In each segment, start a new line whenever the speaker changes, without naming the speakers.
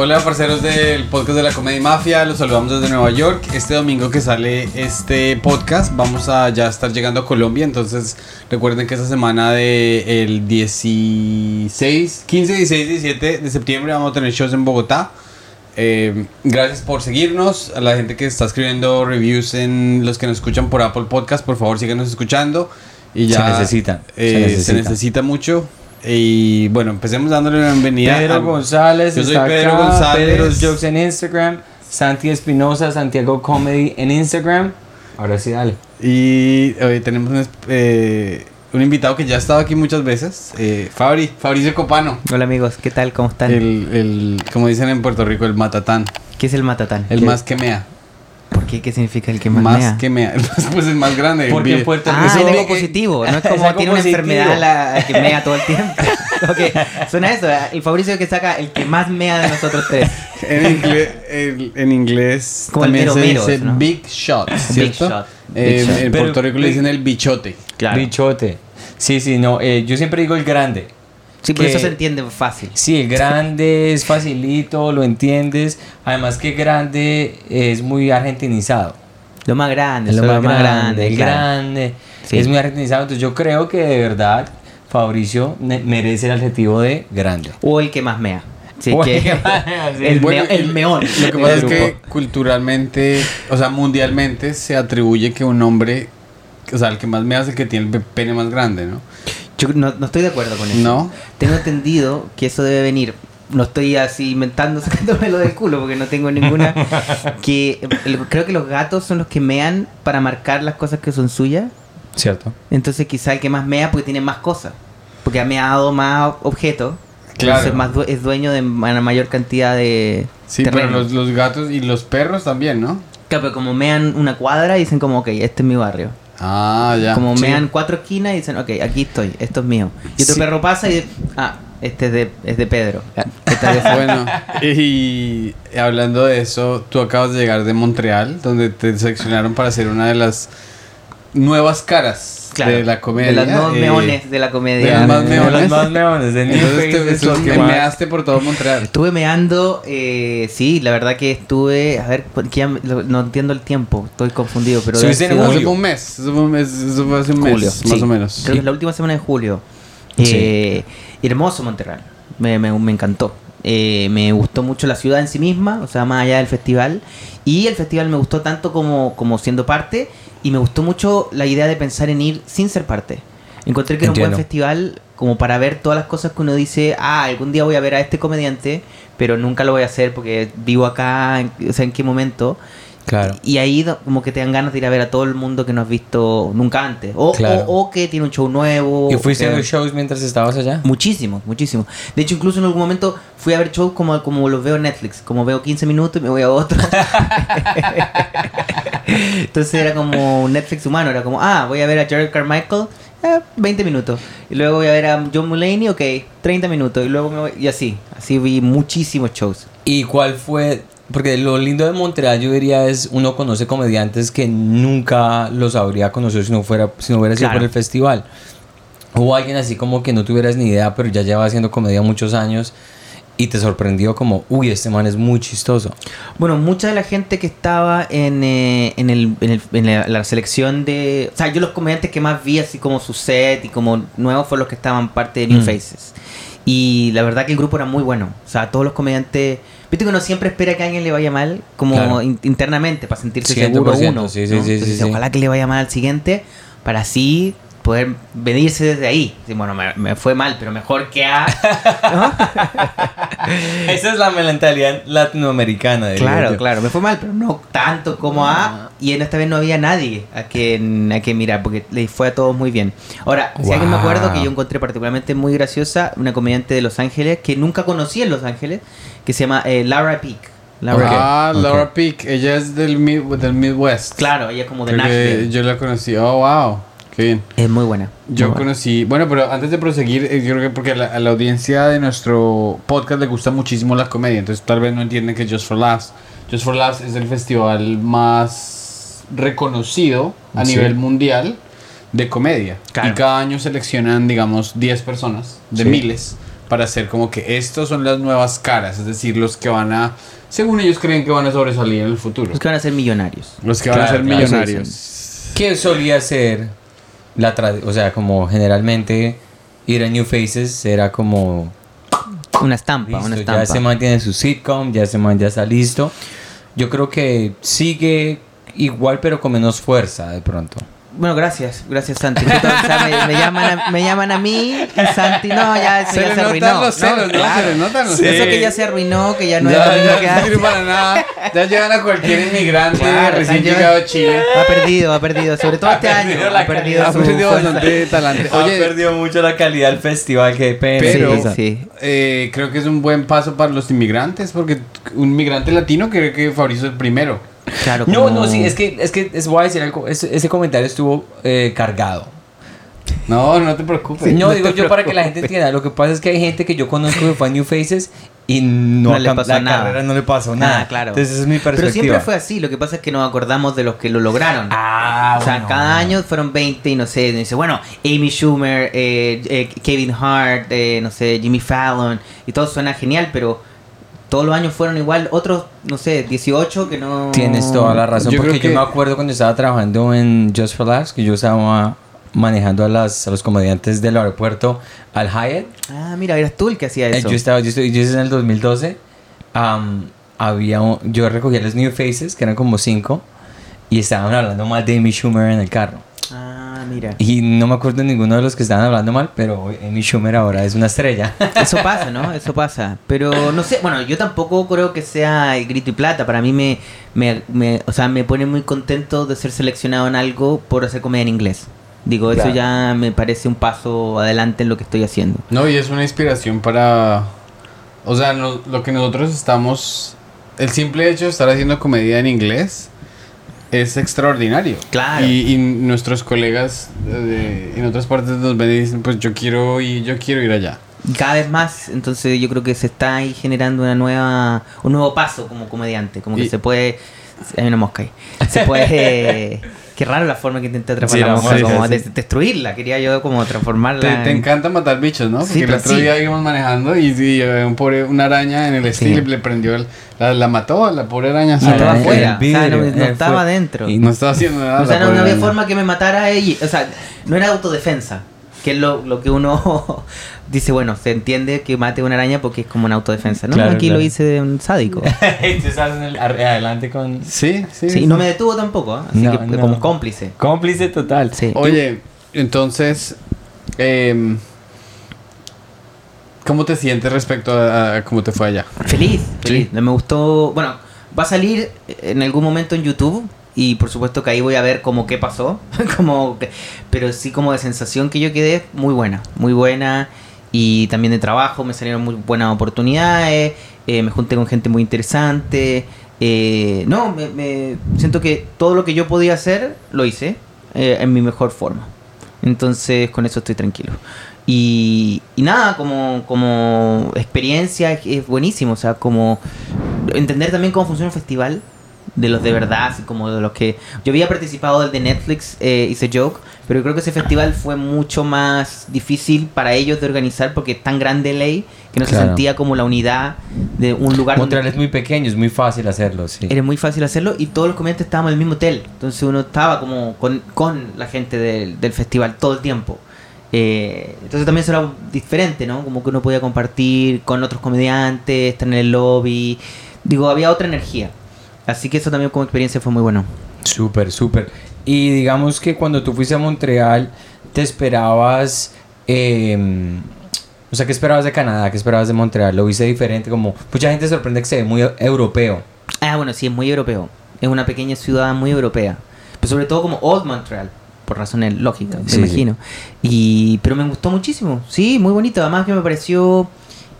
Hola, parceros del podcast de la Comedia Mafia. Los saludamos desde Nueva York. Este domingo que sale este podcast, vamos a ya estar llegando a Colombia. Entonces, recuerden que esta semana de el 16, 15, 16, 17 de septiembre vamos a tener shows en Bogotá. Eh, gracias por seguirnos. A la gente que está escribiendo reviews en los que nos escuchan por Apple Podcast, por favor, síganos escuchando. Y ya,
Se necesita,
eh,
se
se,
necesita.
necesita mucho. Y bueno, empecemos dándole la bienvenida
Pedro
a-
González,
Yo soy
está
Pedro
acá,
González.
Pedro's Jokes en Instagram, Santi Espinosa, Santiago Comedy en Instagram. Ahora sí, dale.
Y hoy tenemos un, eh, un invitado que ya ha estado aquí muchas veces, eh, Fabri, Fabricio Copano,
Hola amigos, ¿qué tal? ¿Cómo están?
el, el, como dicen en Puerto Rico, el matatán,
¿Qué es el matatán?
el
¿Qué-
más que mea,
¿Por qué? ¿Qué significa el que más,
más
mea?
que mea, pues el más grande.
Porque en Puerto
Ah,
Eso-
es algo positivo, no es
es
como
algo
tiene una
positivo.
enfermedad la, que mea todo el tiempo. ok, suena eso, el Fabricio que saca el que más mea de nosotros tres.
en, inglés, el- en inglés
Como el
también se dice
¿no?
big shot,
Big
¿cierto?
shot,
Eh,
big shot.
En Puerto Rico le dicen el bichote.
Claro.
Bichote. Sí, sí, no. eh, yo siempre digo el grande.
Sí, por eso se entiende fácil.
Sí, el grande es facilito, lo entiendes. Además que grande es muy argentinizado.
Lo más grande,
Es lo más grande, el grande.
Sí.
Es muy argentinizado. Entonces yo creo que de verdad Fabricio ne- merece el adjetivo de grande.
O el que más mea. Sí,
O
que
el que más mea, sí.
el,
Bueno,
meo- el meón.
Lo que pasa es que culturalmente, o sea, mundialmente se atribuye que un hombre, o sea, el que más me hace que tiene el pe- pene más grande, ¿no?
Yo no, no estoy de acuerdo con eso.
No.
Tengo entendido que eso debe venir. No estoy así inventando, sacándomelo del culo porque no tengo ninguna. Que el- creo que los gatos son los que mean para marcar las cosas que son suyas.
¿Cierto?
Entonces, quizá el que más mea porque tiene más cosas. Porque ha meado más objetos.
Claro.
Entonces, más es dueño de una mayor cantidad de.
Sí,
terreno.
pero los, los gatos y los perros también, ¿no?
Claro, pero como mean una cuadra, dicen como, ok, este es mi barrio.
Ah, ya.
Como
Sí.
mean cuatro esquinas y dicen, ok, aquí estoy, esto es mío. Y otro
Sí.
perro pasa y ah, este es de, es de Pedro.
Bueno, y hablando de eso, tú acabas de llegar de Montreal, donde te seleccionaron para ser una de las nuevas caras
Claro,
de la comedia.
De los nuevos
eh,
meones de la comedia.
de los más
De
meones.
los más meones. De
Entonces te,
que
te
más-
measte por todo Montreal.
Estuve meando, eh, sí, la verdad que estuve, a ver, ya me- no entiendo el tiempo, estoy confundido, pero...
Eso
julio.
fue un mes, eso fue un mes, eso fue hace un mes,
Julio,
más
sí.
o menos.
Creo que es la última semana de julio.
Sí.
Eh, Hermoso Montreal. Me, me- me encantó. Eh, me gustó mucho la ciudad en sí misma, o sea, más allá del festival. Y el festival me gustó tanto como, como siendo parte. Y me gustó mucho la idea de pensar en ir sin ser parte. Encontré que era un buen festival como para ver todas las cosas que uno dice, ah, algún día voy a ver a este comediante, pero nunca lo voy a hacer porque vivo acá, en- o sea, en qué momento.
Claro.
Y ahí como que te dan ganas de ir a ver a todo el mundo que no has visto nunca antes. O,
Claro.
o, o que tiene un show nuevo.
¿Y fuiste a los shows mientras estabas allá?
Muchísimo, muchísimo. De hecho, incluso en algún momento fui a ver shows como, como los veo en Netflix. Como veo 15 minutos y me voy a otro. Entonces era como un Netflix humano. Era como, ah, voy a ver a Jared Carmichael. eh, 20 minutos. Y luego voy a ver a John Mulaney, ok, 30 minutos. Y luego me voy... Y así. Así vi muchísimos shows.
¿Y cuál fue? Porque lo lindo de Montreal, yo diría, es uno conoce comediantes que nunca los habría conocido si no fuera, si no hubiera sido
Claro.
por el festival. O alguien así como que no tuvieras ni idea, pero ya lleva haciendo comedia muchos años y te sorprendió como, uy, este man es muy chistoso.
Bueno, mucha de la gente que estaba en, eh, en, el, en, el- en la, la selección de... O sea, yo los comediantes que más vi así como su set y como nuevos fueron los que estaban parte de New
Mm.
Faces. Y la verdad que el grupo era muy bueno. O sea, todos los comediantes... Viste que uno siempre espera que a alguien le vaya mal, como
Claro.
in- internamente, para sentirse
100%,
seguro uno.
sí, sí,
¿no?
sí,
Entonces,
sí, sí.
Ojalá que le vaya mal al siguiente, para así poder venirse desde ahí. Sí, bueno, me, me fue mal, pero mejor que a... ¿no?
Esa es la mentalidad latinoamericana. diría
Claro,
yo.
claro, me fue mal, pero no tanto como a. Y en esta vez no había nadie a quien, a quien mirar, porque le fue a todos muy bien. Ahora, si alguien me acuerdo que yo encontré particularmente muy graciosa, una comediante de Los Ángeles que nunca conocí en Los Ángeles, que se llama eh, Laura Peak. Laura.
Ah,
ok.
Laura Peak, ella es del, mid, del Midwest.
Claro, ella es como de Nashville.
yo la conocí, oh, wow, qué bien.
Es muy buena.
Yo
muy buena.
conocí, bueno, pero antes de proseguir, eh, yo creo que porque a la, a la audiencia de nuestro podcast le gusta muchísimo la comedia, entonces tal vez no entienden que Just for Laughs. Just for Laughs es el festival más reconocido a
Sí.
nivel mundial de comedia.
Claro.
Y cada año seleccionan, digamos, 10 personas de
Sí.
miles para hacer como que estos son las nuevas caras, es decir, los que van a, según ellos creen que van a sobresalir en el futuro.
Los que van a ser millonarios.
Los que van a ser millonarios.
¿Qué solía ser la O sea, como generalmente ir a New Faces era como.
Una estampa,
Listo,
una
ya
estampa.
se mantiene su sitcom, ya se man ya está listo. Yo creo que sigue igual, pero con menos fuerza de pronto.
Bueno, gracias, gracias Santi. O sea, me, me llaman a, me llaman a mí y Santi, no, ya
Se
ya se arruinó.
los celos, ¿no?
Claro.
Se le notan los
Eso que ya se arruinó, que ya no es
ya,
lo mismo
ya
que
no sirve para nada. Ya llegan a cualquier inmigrante
Claro,
recién llegado a Chile.
Ha perdido, ha perdido, sobre todo
Ha
este año. Ha perdido,
calidad,
su
Ha perdido
fuerza.
bastante talante.
ha perdido mucho la calidad del festival, qué pena.
Pero-
Sí, sí.
eh, creo que es un buen paso para los inmigrantes porque un migrante latino cree que Fabrizio es el primero.
Claro,
No,
como-
no, sí, es que, es que, es voy a decir algo, ese, ese comentario estuvo eh, cargado.
No, no te preocupes.
no,
no
digo yo para que la gente
preocupes.
entienda, lo que pasa es que hay gente que yo conozco que fue a New Faces y no,
No le pasó
la
nada.
carrera no le pasó
Ah,
nada.
claro.
Entonces esa es mi perspectiva.
Pero siempre fue así, lo que pasa es que nos acordamos de los que lo lograron.
Ah,
o sea,
bueno.
cada año fueron 20 y no sé, dice, bueno, Amy Schumer, eh, eh, Kevin Hart, eh, no sé, Jimmy Fallon, y todo suena genial, pero todos los años fueron igual, otros, no sé, 18 que no...
Tienes toda la razón,
Yo
porque
creo que-
yo me acuerdo cuando estaba trabajando en Just for Laughs, que yo estaba manejando a, las, a los comediantes del aeropuerto al Hyatt.
Ah, mira, eras tú el que hacía
Eh,
eso.
Yo estaba, yo, estoy, yo en el 2012. am, había un- yo recogía los New Faces, que eran como cinco, y estaban hablando mal de Amy Schumer en el carro.
Ah, mira.
Y no me acuerdo de ninguno de los que estaban hablando mal, pero Amy Schumer ahora es una estrella.
Eso pasa, ¿no? Eso pasa. Pero no sé, bueno, yo tampoco creo que sea el grito y plata. Para mí me, me, me- o sea, me pone muy contento de ser seleccionado en algo por hacer comedia en inglés. Digo, eso ya me parece un paso adelante en lo que estoy haciendo.
No, y es una inspiración para... O sea, no- lo que nosotros estamos... El simple hecho de estar haciendo comedia en inglés es extraordinario.
Claro.
Y, y nuestros colegas de- en otras partes nos ven y dicen, pues yo quiero ir, yo quiero ir allá.
Y cada vez más, entonces yo creo que se está ahí generando una nueva, un nuevo paso como comediante, como que
Y-
se puede, hay una mosca ahí, se puede, qué raro la forma que intenté atrapar
Sí,
la
la
mosca,
mosca,
como
sí.
de- destruirla, quería yo como transformarla.
Te, te
en-
encanta matar bichos, ¿no?
Sí,
Porque el
pero
otro
sí.
día íbamos manejando y, y, eh, un pobre, una araña en el
Sí.
estilo le prendió, el- la, la mató, la pobre araña.
Estaba
en el
afuera, o sea, no, no
eh,
estaba
fue-
adentro.
y
No estaba haciendo nada.
O sea, no, no había
araña.
forma que me matara ella. O sea, no era autodefensa. Que es lo, lo que uno dice, bueno, se entiende que mate una araña porque es como una autodefensa. No,
Claro,
aquí
claro.
lo hice de un sádico.
y tú estás en el- ar- adelante con...
Sí, sí.
Sí, y no me detuvo tampoco, ¿eh? así
No,
que
no.
como cómplice.
Cómplice total.
Sí.
Oye, entonces, em, ¿cómo te sientes respecto a, a cómo te fue allá?
Feliz, feliz. Me gustó. Bueno, va a salir en algún momento en YouTube. Y por supuesto que ahí voy a ver como qué pasó. como pero sí como de sensación que yo quedé muy buena. Muy buena. Y también de trabajo me salieron muy buenas oportunidades. eh, me junté con gente muy interesante. eh, no, me, siento que todo lo que yo podía hacer lo hice eh, en mi mejor forma. Entonces con eso estoy tranquilo. Y, y nada, como, como experiencia es, buenísimo. O sea, como entender también cómo funciona un festival de los de verdad, así como de los que... Yo había participado del de Netflix, eh, It's a Joke, pero creo que ese festival fue mucho más difícil para ellos de organizar porque es tan grande ley que no se sentía como la unidad de un lugar
Montreal
donde
es muy pequeño, es muy fácil hacerlo, sí.
era muy fácil hacerlo y todos los comediantes estábamos en el mismo hotel. Entonces uno estaba como con, con la gente del, del festival todo el tiempo. Eh, entonces también eso era diferente, ¿no? Como que uno podía compartir con otros comediantes, estar en el lobby. Digo, había otra energía. Así que eso también como experiencia fue muy bueno.
Súper, súper. Y digamos que cuando tú fuiste a Montreal, te esperabas... eh, o sea, ¿qué esperabas de Canadá? ¿Qué esperabas de Montreal? ¿Lo viste diferente? Como mucha gente sorprende que se ve muy europeo.
Ah, bueno, sí, es muy europeo. Es una pequeña ciudad muy europea. Pero sobre todo como Old Montreal, por razones lógicas, me
Sí,
imagino. Y, pero me gustó muchísimo. Sí, muy bonito. Además que me pareció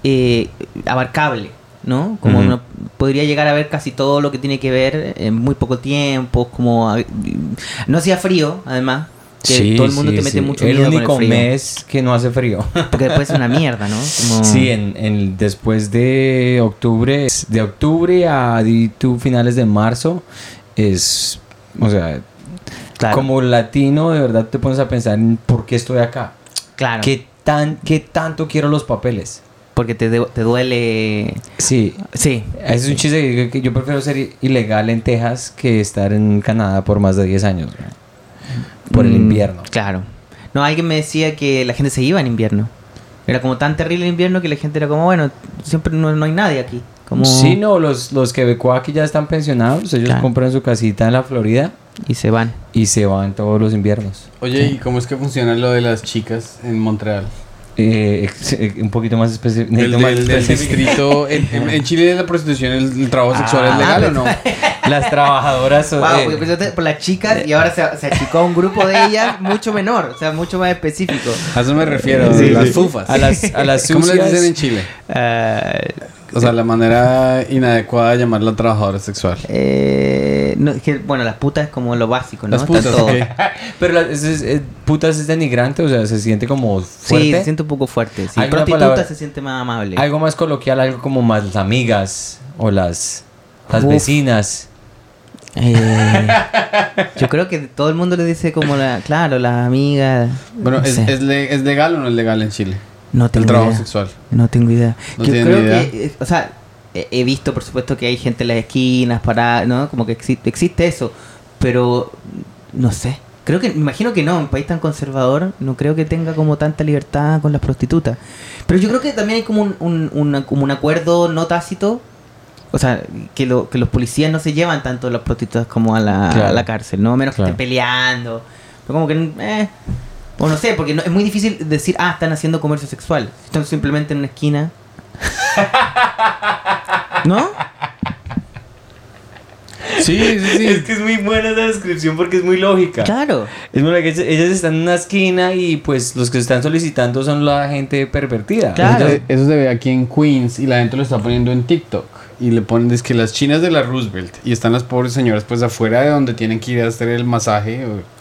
eh, abarcable, ¿no? Como uno podría llegar a ver casi todo lo que tiene que ver en muy poco tiempo. Como no hacía frío, además. Que todo el mundo te mete mucho
El
miedo
único
con el frío.
mes que no hace frío.
Porque después es una mierda, ¿no? Como-
Sí, en, en- después de octubre, de octubre a finales de marzo, es, o sea,
claro,
como latino de verdad te pones a pensar en por qué estoy acá.
claro.
¿Qué, tan, ¿Qué tanto quiero los papeles?
Porque te, te duele.
Sí,
Sí.
ese es un chiste que yo prefiero ser ilegal en Texas que estar en Canadá por más de 10 años. Por el
Mm,
invierno.
Claro. No, alguien me decía que la gente se iba en invierno. Era como tan terrible el invierno que la gente era como, bueno, siempre no, no hay nadie aquí. Como...
Sí, no, los, los quebecuas que ya están pensionados, ellos
Claro.
compran su casita en la Florida
Y se van.
y se van todos los inviernos.
Oye, ¿y cómo es que funciona lo de las chicas en Montreal?
Eh, eh, un poquito más específico.
El distrito. En, Chile la prostitución, el, el trabajo sexual
Ah,
es legal o no?
Las trabajadoras son,
Wow,
eh,
porque empezaste por las chicas y ahora se, se achicó a un grupo de ellas mucho menor, o sea, mucho más específico.
A eso me refiero,
Sí,
las
sí.
fufas.
a las, a las
¿Cómo les
sucias.
dicen en Chile?
Eh,
O sea, la manera inadecuada de llamarla trabajadora sexual.
eh, no, es que, bueno, las putas es como lo básico, ¿no?
Las
Está
putas,
todo.
ok.
Pero la- es, es- es- putas es denigrante, o sea, se siente como fuerte.
Sí, se siente un poco fuerte. Sí. Prostituta
palabra-
se siente más amable.
Algo más coloquial, algo como más las amigas o las, las
Uf.
vecinas.
Eh, yo creo que todo el mundo le dice como la, claro, la amiga.
Bueno,
no
¿es,
sé.
es, le- ¿es legal o no es legal en Chile?
No tengo
El trabajo
idea.
sexual.
No tengo idea.
No
Yo creo
idea.
que, eh, o sea, he visto por supuesto que hay gente en las esquinas para, ¿no? Como que existe, existe eso, pero no sé. Creo que, me imagino que no, en un país tan conservador, no creo que tenga como tanta libertad con las prostitutas. Pero yo creo que también hay como un, un, como un acuerdo no tácito, o sea, que, lo, que los policías no se llevan tanto a las prostitutas como a la,
Claro.
a la cárcel, ¿no? Menos
Claro.
que estén peleando. Pero como que, eh, o no sé, porque no- es muy difícil decir, ah, están haciendo comercio sexual. Están simplemente en una esquina. ¿No?
Sí, sí, sí.
Es que es muy buena esa descripción porque es muy lógica.
Claro.
Es muy que ellas- están en una esquina y pues los que están solicitando son la gente pervertida.
Claro.
Eso, se- eso se ve aquí en Queens y la gente lo está poniendo en TikTok. Y le ponen es que las chinas de la Roosevelt. Y están las pobres señoras pues afuera de donde tienen que ir a hacer el masaje. o-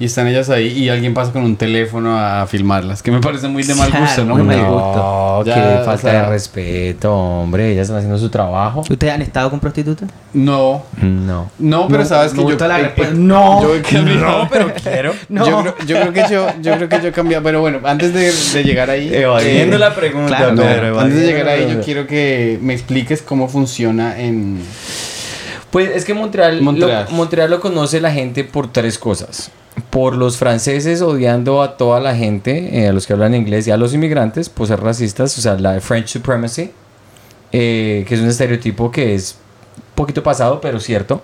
y están ellas ahí y alguien pasa con un teléfono a filmarlas. Que me parece muy de mal
Claro,
gusto, ¿no?
muy mal gusto.
No,
Ya,
qué
o
falta
sea-
de respeto, hombre. Ellas están haciendo su trabajo.
¿Ustedes han estado con prostitutas?
No.
No.
No, pero
No,
sabes que yo...
la
eh, eh,
No.
Yo he cambiado,
No, pero quiero.
No.
Yo, creo, yo creo que yo, yo creo que yo he cambiado, pero bueno, antes de, de llegar ahí,
Evadiendo
eh,
la pregunta,
claro,
Pedro,
antes de llegar ahí, yo quiero que me expliques cómo funciona en
Pues es que Montreal,
Montreal.
Lo, Montreal lo conoce la gente por tres cosas. Por los franceses odiando a toda la gente, eh, a los que hablan inglés y a los inmigrantes, por ser racistas, o sea, la French supremacy, eh, que es un estereotipo que es un poquito pasado, pero cierto.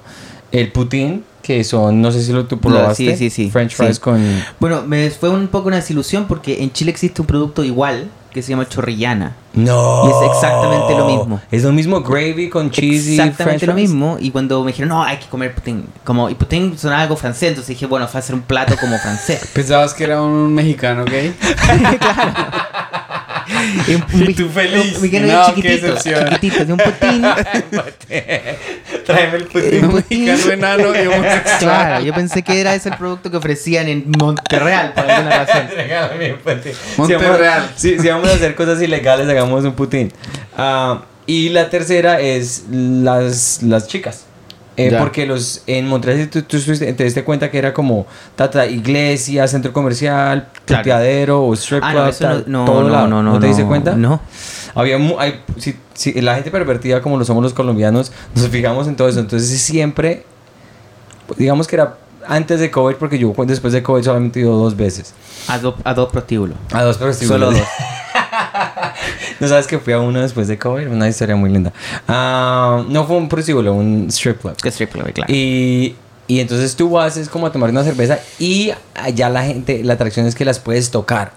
El poutine, que son, no sé si lo tú
No,
probaste,
sí, sí, sí.
French fries con...
Bueno, me fue un poco una desilusión porque en Chile existe un producto igual que se llama chorrillana.
No.
Y es exactamente lo mismo.
Es lo mismo gravy con cheese y
Exactamente
french
lo mismo. Y cuando me dijeron, no, hay que comer poutine. Como, y poutine sonaba algo francés, entonces dije, bueno, fue a hacer un plato como francés.
¿Pensabas que era un mexicano gay?
Y, un,
Y tú feliz.
Un, mexicano
No, qué
chiquitito, chiquitito, de un poutine.
Tráeme el poutine.
mexicano enano y homosexual.
Claro, yo pensé que era ese el producto que ofrecían en Monterreal por alguna razón.
Regálame un poutine.
Monterreal.
Si vamos, si, si vamos a hacer cosas ilegales, hagamos un putín. Ah, y la tercera es las, las chicas. Eh, porque los en Montreal tú, tú te diste cuenta que era como tata, iglesia, centro comercial,
Claro.
o strip
Ah,
club,
no,
tal,
no, no,
todo
no,
lado.
no, no,
te diste
no,
cuenta?
No.
Había mu- hay, si, si la gente pervertida como lo somos los colombianos, nos fijamos en todo eso. Entonces siempre, digamos que era antes de COVID, porque yo después de COVID solamente he ido dos veces.
A, do- a dos prostíbulos.
A dos prostíbulos.
Solo dos.
no sabes que fui a uno después de COVID, una historia muy linda. Ah, no fue un prostíbulo, un strip club.
Que strip club, claro.
Y, y entonces tú vas es como a tomar una cerveza y allá la gente, la atracción es que las puedes tocar.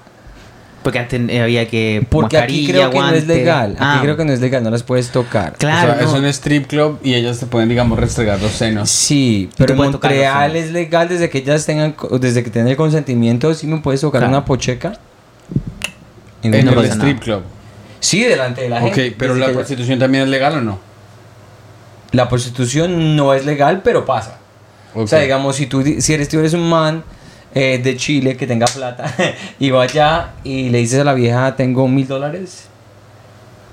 Porque antes eh, había que.
Porque aquí creo que no es legal. Aquí
Ah,
creo que no es legal, no las puedes tocar.
Claro.
o sea, es un strip club y ellas te pueden, digamos, restregar los senos.
Sí, pero en Montreal es legal desde que ellas tengan, desde que tengan el consentimiento, sí me puedes tocar
Claro.
una pocheca. Y
En
no
el strip
nada.
club.
Sí, delante de la
Ok,
gente.
pero
desde
la prostitución también es legal o no?
La prostitución no es legal, pero pasa. O
Ok.
sea, digamos, si tú, si eres, tú eres un man eh, de Chile que tenga plata y va allá y le dices a la vieja, tengo mil dólares,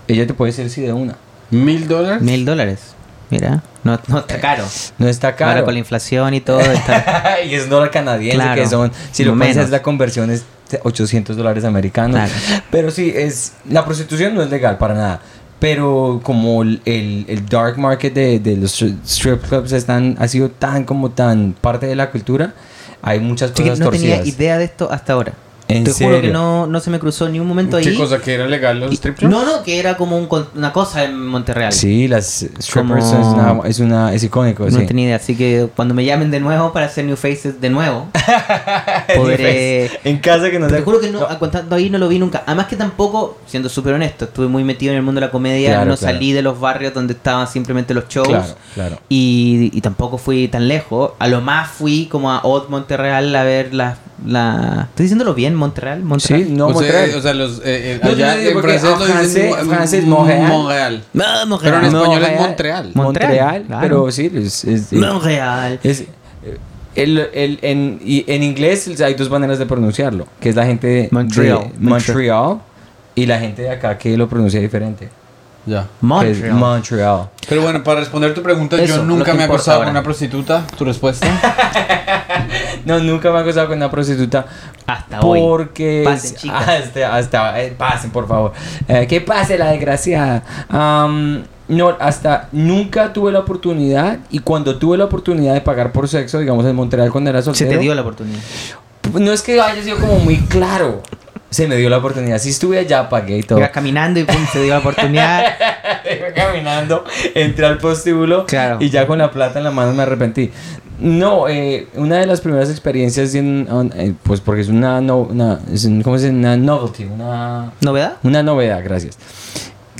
ella te puede decir sí de una.
¿Mil dólares?
Mil dólares. Mira. No, no está caro.
No está
Ahora
caro.
con la inflación y todo. Está...
y es dólar canadiense
Claro.
que son, si lo
No
piensas,
menos.
la conversión es 800 dólares americanos.
Claro.
Pero sí, es la prostitución no es legal para nada. Pero como el, el, dark market de, de los stri- strip clubs están, ha sido tan como tan parte de la cultura, hay muchas cosas
no tenía
torcidas.
idea de esto hasta ahora.
¿En
Te juro que no, no se me cruzó ni un momento ahí.
¿Qué cosa? ¿Que era legal los strip clubs?
No, no, que era como un con- una cosa en Monterreal.
Sí, las strippers
Como-
es, una, es, una, es icónico.
No
sí.
tenía idea, así que cuando me llamen de nuevo para hacer New Faces de nuevo, podré...
En casa que no
Te
se-
juro que no, contando ahí no lo vi nunca. Además que tampoco, siendo súper honesto, estuve muy metido en el mundo de la comedia,
Claro,
no
claro.
salí de los barrios donde estaban simplemente los shows.
Claro, claro.
Y, y tampoco fui tan lejos. A lo más fui como a Old Montreal a ver la... la... ¿Estoy diciéndolo bien, Montreal? Montreal.
Sí, no,
o, sea,
Montreal.
o sea, los, eh, eh,
No,
allá en francés
en
lo dicen
en francés,
Montreal.
Montreal.
Ah, Montreal.
Pero en español es
Montreal.
Montreal.
Montreal,
Montreal,
claro.
pero sí, es, es-
Montreal.
es- eh, el, el- en, y en inglés hay dos maneras de pronunciarlo, que es la gente de
Montreal.
de Montreal y la gente de acá que lo pronuncia diferente.
Ya.
es
Montreal.
Montreal.
Pero bueno, para responder tu pregunta,
Eso,
yo nunca me he acostado con una prostituta. ¿Tu respuesta?
No, nunca me he acostado con una prostituta.
Hasta hoy.
Porque
Pasen, chicas.
hasta, hasta eh, pasen por favor Eh, que pase la desgraciada Am, no hasta nunca tuve la oportunidad y cuando tuve la oportunidad de pagar por sexo digamos en Montreal cuando era
Se
soltero
te dio la oportunidad.
no es que haya sido como muy claro se me dio la oportunidad si estuve allá pagué y todo
Ibas caminando y pum, se dio la oportunidad.
Iba caminando, entré al prostíbulo
Claro.
y ya con la plata en la mano me arrepentí. No, eh, una de las primeras experiencias, en, eh, pues porque es una, no, una es un- ¿cómo se dice? Una novelty, una,
¿Novedad?
una novedad, gracias.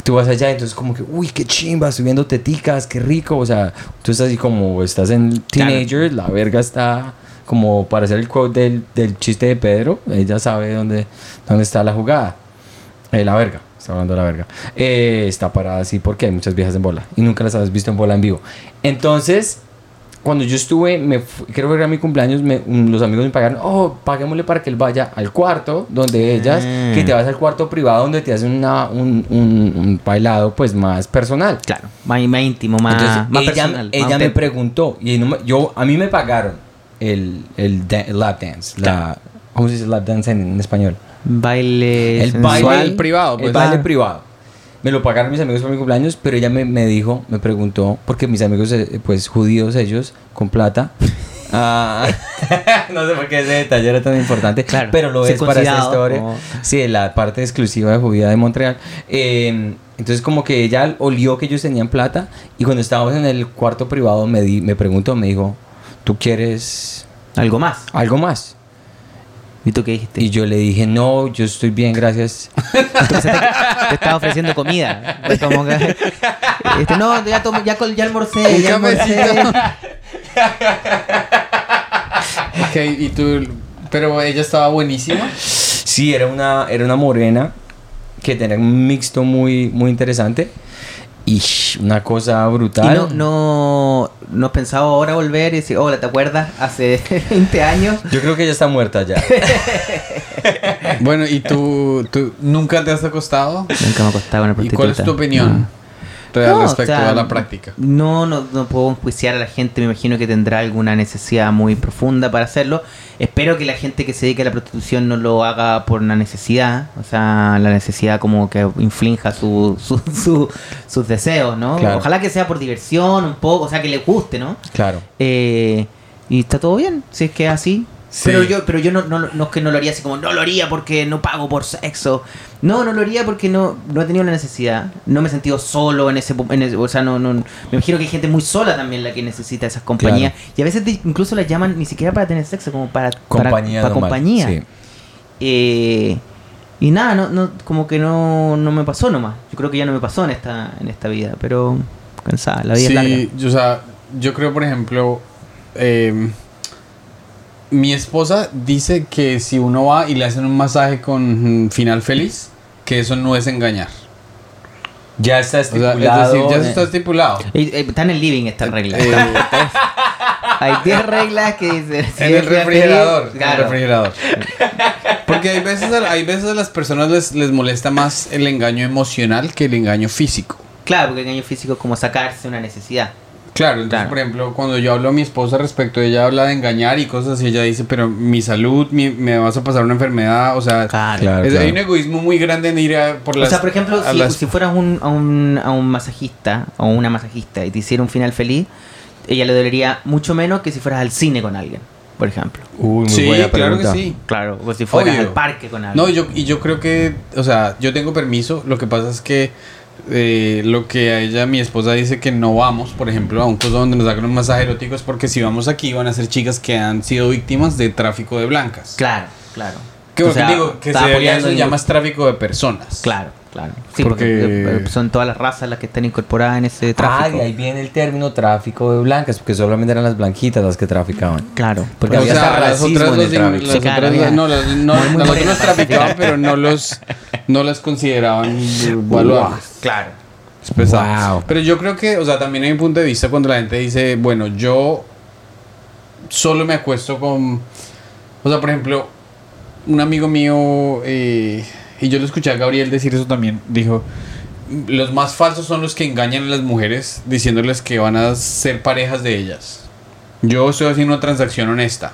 Tú vas allá, entonces como que, uy, qué chimba, estoy viendo teticas, qué rico, o sea, tú estás así como, estás en teenager, la verga está como para hacer el quote del, del chiste de Pedro, ella sabe dónde, dónde está la jugada. Eh, la verga, está hablando de la verga. Eh, está parada así porque hay muchas viejas en bola y nunca las has visto en bola en vivo. Entonces, cuando yo estuve, me creo que era mi cumpleaños, me- los amigos me pagaron, oh, paguémosle para que él vaya al cuarto donde ellas,
Ah.
que te vas al cuarto privado donde te hacen una, un, un- un bailado pues más personal.
Claro, más, más íntimo, más,
Entonces,
más
ella,
personal.
ella
más
me preguntó y no me- yo, a mí me pagaron el, el, da- el lap dance, la, ¿cómo se dice lap dance en, en español?
Baile
El
sensual.
baile
privado,
El
pues.
baile
Ah.
privado. Me lo pagaron mis amigos por mi cumpleaños, pero ella me, me dijo, me preguntó, porque mis amigos, eh, pues judíos ellos, con plata. ah, no sé por qué ese detalle era tan importante,
Claro,
pero lo es para esta historia. Sí, la parte exclusiva de judía de Montreal. Eh, entonces como que ella olió que ellos tenían plata y cuando estábamos en el cuarto privado me, di, me preguntó, me dijo, ¿tú quieres
Algo más.
algo más?
¿Y tú qué dijiste?
Y yo le dije, no, yo estoy bien, gracias.
Entonces te, te estaba ofreciendo comida. Es como que- este, no, ya, tomé- ya, ya almorcé,
Un
ya almorcé.
cafecito. ok, y tú. Pero ella estaba buenísima.
Sí, era una, era una morena que tenía un mixto muy, muy interesante. Y sh, una cosa
Y
brutal.
no, no, no has pensado ahora volver y decir, hola, ¿te acuerdas? Hace 20 años.
Yo creo que ella está muerta ya.
Bueno, ¿y tú, tú nunca te has acostado?
Nunca me acostaba una
¿Y cuál es tu opinión
No,
respecto
o sea,
a la práctica?
No, no, no puedo enjuiciar a la gente, me imagino que tendrá alguna necesidad muy profunda para hacerlo. Espero que la gente que se dedique a la prostitución no lo haga por una necesidad, o sea, la necesidad como que inflinja su, su- su- sus deseos, ¿no?
Claro.
Ojalá que sea por diversión un poco, o sea, que le guste, ¿no?
Claro.
Eh, y está todo bien, si es que es así.
Sí.
Pero yo, pero yo no, no, no es que no lo haría así como, no lo haría porque no pago por sexo. No, no lo haría porque no, no he tenido la necesidad. No me he sentido solo en ese, en ese- O sea, no, no. Me imagino que hay gente muy sola también la que necesita esas compañías. Y a veces incluso las llaman ni siquiera para tener sexo, como para,
Compañía.
para compañía.
sí.
Eh, y nada, no, no, como que no, no me pasó nomás. Yo creo que ya no me pasó en esta, en esta vida, pero cansada, la vida es larga.
Sí, yo, o sea, yo creo, por ejemplo, eh, mi esposa dice que si uno va y le hacen un masaje con mm, final feliz, que eso no es engañar.
Ya está
O sea, es
estipulado.
decir, ya está estipulado.
Eh, Está en el living esta regla.
Eh,
Hay 10 reglas que dicen. si
en el refrigerador.
feliz,
En
claro.
el refrigerador. Porque hay veces, a- hay veces a las personas les, les molesta más el engaño emocional que el engaño físico.
Claro, porque el engaño físico es como sacarse una necesidad.
Claro, entonces,
Claro.
por ejemplo, cuando yo hablo a mi esposa respecto, ella habla de engañar y cosas así, ella dice, pero mi salud, mi- me vas a pasar una enfermedad, o sea,
Claro.
Claro,
es-
claro.
hay un egoísmo muy grande en ir a, por
O
las...
sea, por ejemplo,
a
si,
las-
si fueras un, a, un, a un masajista o una masajista y te hiciera un final feliz, ella le dolería mucho menos que si fueras al cine con alguien, por ejemplo.
Uy, muy
Sí,
buena
claro que sí.
Claro, o si fueras
Obvio.
al parque con alguien.
No, y yo, y yo creo que, o sea, yo tengo permiso, lo que pasa es que eh, lo que a ella, mi esposa dice que no vamos, por ejemplo, a un coso donde nos hagan un masaje erótico es porque si vamos aquí van a ser chicas que han sido víctimas de tráfico de blancas.
Claro, claro.
Que,
O sea,
digo, que se debería llama es tráfico de personas.
Claro, claro. Sí,
Porque-
porque, eh, son todas las razas las que están incorporadas en ese
Ah,
tráfico.
de ahí viene el término tráfico de blancas, porque solamente eran las blanquitas las que traficaban.
Claro.
Porque había
sea, las otras,
en
los
el
in-
tráfico.
las
Sí, claro,
otras- no, las- no,
Muy, muy
las otras traficaban, pero no los, no las consideraban valuables.
Claro.
Es pesado.
Wow.
Pero yo creo que, o sea, también hay un punto de vista cuando la gente dice, bueno, yo solo me acuesto con. O sea, por ejemplo, un amigo mío, eh, y yo lo escuché a Gabriel decir eso también, dijo. Los más falsos son los que engañan a las mujeres diciéndoles que van a ser parejas de ellas. Yo estoy haciendo una transacción honesta.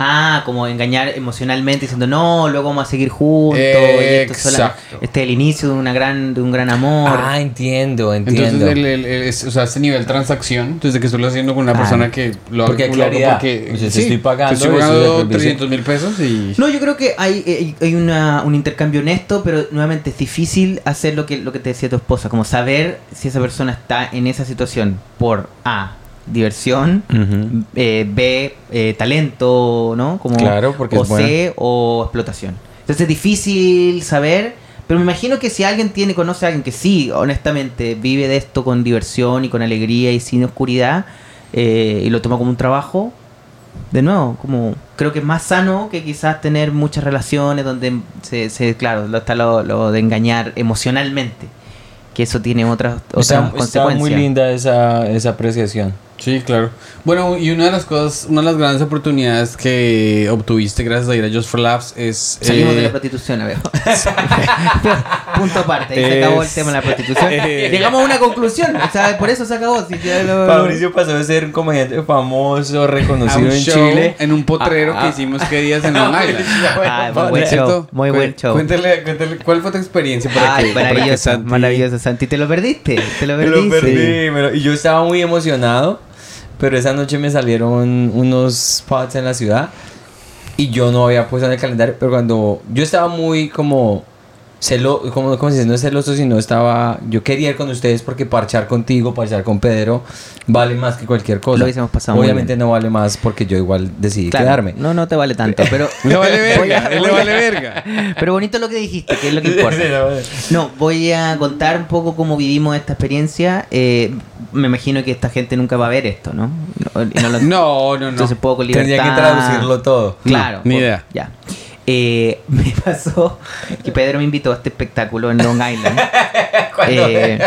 Ah, como engañar emocionalmente diciendo no, luego vamos a seguir juntos. y esto es sola-
Exacto.
este es el inicio de una gran, de un gran amor.
Ah, entiendo, entiendo.
Entonces, el, el- el- es- o sea, este nivel transacción, desde que estoy haciendo con una
Ah,
persona que lo
porque
lo hago
claridad.
porque
O sea, te
sí,
estoy pagando,
te estoy
es
pagando
el servicio.
300 mil pesos y.
No, yo creo que hay, hay, hay una, un intercambio honesto, pero nuevamente es difícil hacer lo que, lo que te decía tu esposa, como saber si esa persona está en esa situación por A, diversión,
Ujú.
eh, B, eh, talento, ¿no? Como,
Claro, porque
o
es buena.
C, o explotación. Entonces es difícil saber, pero me imagino que si alguien tiene, conoce a alguien que sí, honestamente, vive de esto con diversión y con alegría y sin oscuridad, eh, y lo toma como un trabajo, de nuevo, como creo que es más sano que quizás tener muchas relaciones donde se, se claro, lo- está lo, lo de engañar emocionalmente, que eso tiene otras, otras
Está, está
consecuencias.
muy linda esa, esa apreciación.
Sí, claro. Bueno, y una de las cosas, una de las grandes oportunidades que obtuviste gracias a ir a Just for Laughs es.
Salimos
eh,
de la prostitución, a ver. Punto aparte, ahí se acabó el tema de la prostitución.
eh,
Llegamos a una conclusión, o sea, por eso se acabó. si lo-
Fabricio pasó de ser un comediante famoso, reconocido en
show
Chile.
en un potrero
Ah,
que
ah.
hicimos que días en Long Island.
Ah, muy buen show, muy buen show.
Cuéntale, cuéntale, ¿cuál fue tu experiencia para
Ay,
que, para que
maravilloso,
Santi-
maravilloso, Santi. Te lo perdiste, te lo perdiste.
lo perdí, me lo- y yo estaba muy emocionado, pero esa noche me salieron unos spots en la ciudad y yo no había puesto en el calendario, pero cuando yo estaba muy como celo, como, como se dice, no es celoso, sino estaba, yo quería ir con ustedes porque parchar contigo, parchar con Pedro, vale más que cualquier cosa.
Lo hubiésemos pasado
Obviamente no vale más porque yo igual decidí
Claro,
quedarme.
No, no te vale tanto, pero.
Le vale verga, le vale verga.
Pero bonito lo que dijiste, que es lo que importa. No, voy a contar un poco cómo vivimos esta experiencia. Eh, me imagino que esta gente nunca va a ver esto, ¿no? No, no
No, no.
Entonces puedo con libertad.
Tendría que traducirlo todo.
Claro.
No, ni idea.
Ya. Eh, me pasó que Pedro me invitó a este espectáculo en Long Island. Eh,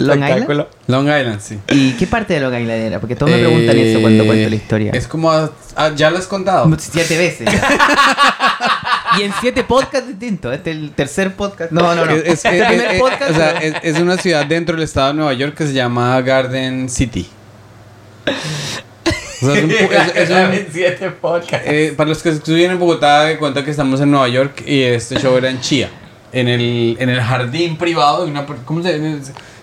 Long Island?
Long Island, sí.
¿Y qué parte de Long Island era? Porque todos me preguntan eso cuando
Eh,
cuento la historia.
Es como. a- ah, ya lo has contado.
Siete veces. y en siete podcasts distintos. Este es el tercer podcast. No, no, no.
Es,
primer podcast.
o sea, es una ciudad dentro del estado de Nueva York que se llama Garden City. O sea, es un pu- es- es un-
siete podcasts.
eh, para los que estuvieron en Bogotá, de cuenta que estamos en Nueva York y este show era en Chía. En el, en el jardín privado de una ¿Cómo se llama?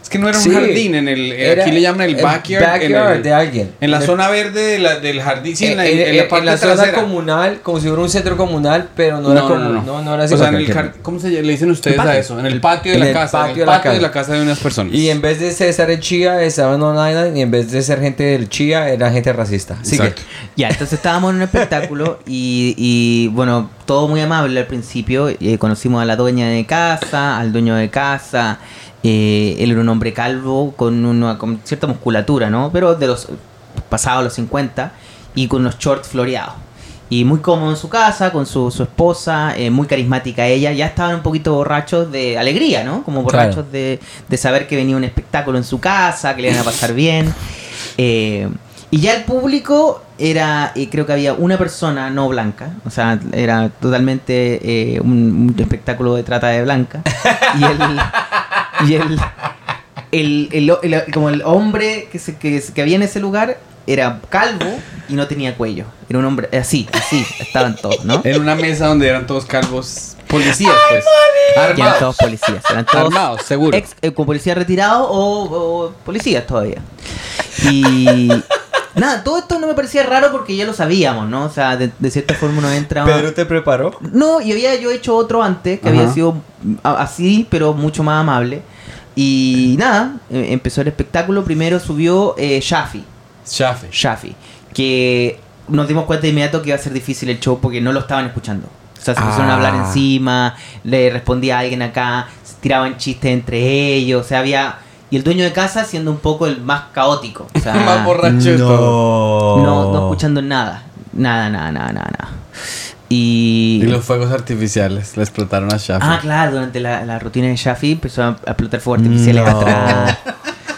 Es que no era un
Sí.
jardín, en el, eh,
Era
aquí le llaman el backyard. en,
backyard
el-
de alguien.
en la
En el-
zona verde de la- del jardín. Sí, en, la,
en,
en la
en-
parte
en la zona
trasera.
comunal, como si fuera un centro comunal, pero no, era como, no, no, era así.
O sea, en el
porque-
jar- ¿Cómo se le dicen ustedes a eso? En el patio de
En
la casa.
patio
en
de
el
la
patio de
casa.
la casa de unas personas.
Y en vez de César el Chía, estaba en Long Island, y en vez de ser gente del Chía, era gente racista. Así
Exacto.
Ya, entonces estábamos en un espectáculo y, y, bueno, todo muy amable al principio. eh, conocimos a la dueña de casa, al dueño de casa. Eh, él era un hombre calvo con, una, con cierta musculatura, ¿no? Pero de los pasados los 50 y con unos shorts floreados. Y muy cómodo en su casa, con su, su esposa, eh, muy carismática ella. Ya estaban un poquito borrachos de alegría, ¿no? Como borrachos
Claro.
de, de saber que venía un espectáculo en su casa, que le iban a pasar bien. Eh, y ya el público era, eh, creo que había una persona no blanca, o sea, era totalmente eh, un, un espectáculo de trata de blanca. Y él, y el, el- el- como el hombre que, se, que, que había en ese lugar era calvo y no tenía cuello. Era un hombre así, así, estaban todos, ¿no?
En una mesa donde eran todos calvos policías, pues.
Que eran
Armados.
todos policías, eran todos
Armados, seguro.
ex, eh, como policías retirados o, o policías todavía. Y nada, todo esto no me parecía raro porque ya lo sabíamos, ¿no? O sea, de, de cierta forma uno entra...
te preparó?
No, y había yo hecho otro antes que
Ajá.
había sido así, pero mucho más amable. Y nada, eh, empezó el espectáculo. Primero subió eh, Shafi,
Shafe.
Shafi, que nos dimos cuenta de inmediato que iba a ser difícil el show porque no lo estaban escuchando. O sea, se pusieron a hablar
Ah.
encima, le respondía a alguien acá, se tiraban chistes entre ellos, o sea, había... Y el dueño de casa siendo un poco el más caótico. O sea,
Más borracho todo.
no, no escuchando nada. Nada, nada, nada, nada, nada. Y...
Y los fuegos artificiales le explotaron a Shafe.
Ah, claro, durante la, la rutina de Shafi empezó a, explotar fuegos artificiales
No.
atrás.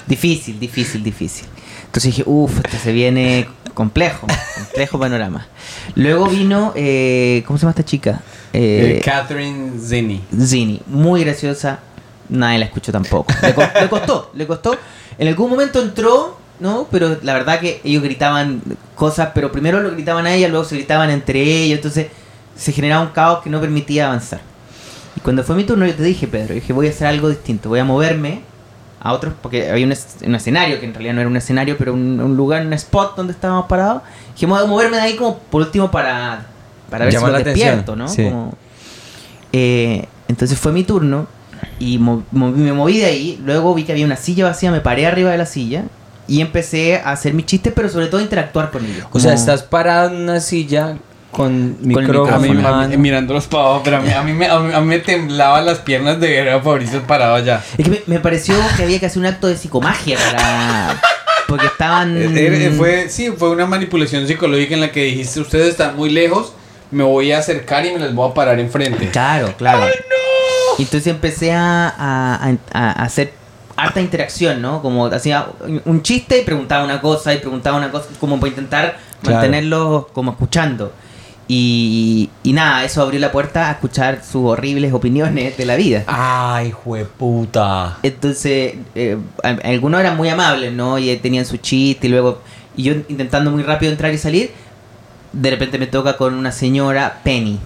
Difícil, difícil, difícil. Entonces dije, uff, este se viene complejo, complejo panorama. Luego vino, eh, ¿cómo se llama esta chica?
Eh,
Eh,
Catherine Zinni.
Zini, muy graciosa, nadie la escuchó tampoco. Le, co- le costó, le costó. En algún momento entró, ¿no? Pero la verdad que ellos gritaban cosas, pero primero lo gritaban a ella, luego se gritaban entre ellos, entonces se generaba un caos que no permitía avanzar. Y cuando fue mi turno, yo te dije, Pedro, dije, voy a hacer algo distinto, voy a moverme a otros, porque había un, es- un escenario, que en realidad no era un escenario, pero un, un lugar, un spot donde estábamos parados. Dije, voy a moverme de ahí como por último para, para ver
Llamar
si lo despierto,
atención,
¿no?
sí.
Como- eh, entonces fue mi turno y mo- mo- me moví de ahí. Luego vi que había una silla vacía, me paré arriba de la silla y empecé a hacer mis chistes, pero sobre todo a interactuar con ellos.
O sea,
Como-
estás parado en una silla con
el
micrófono.
A mí,
micrófono.
en
a mí-
mano.
mirándolos para abajo, pero a mí, a mí me, me temblaban las piernas de ver a Fabricio parado allá.
Es que me, me pareció que había que hacer un acto de psicomagia para... Porque estaban...
Eh, eh, fue, sí, fue una manipulación psicológica en la que dijiste, ustedes están muy lejos, me voy a acercar y me les voy a parar enfrente.
Claro, claro. Y entonces empecé a, a- a- hacer harta interacción, ¿no? Como hacía un chiste y preguntaba una cosa y preguntaba una cosa, como para intentar
Claro.
mantenerlos como escuchando. Y, y nada, eso abrió la puerta a escuchar sus horribles opiniones de la vida.
Ay, jueputa.
Entonces, eh, algunos eran muy amables, ¿no? Y tenían su chiste y luego... Y yo intentando muy rápido entrar y salir, de repente me toca con una señora Penny.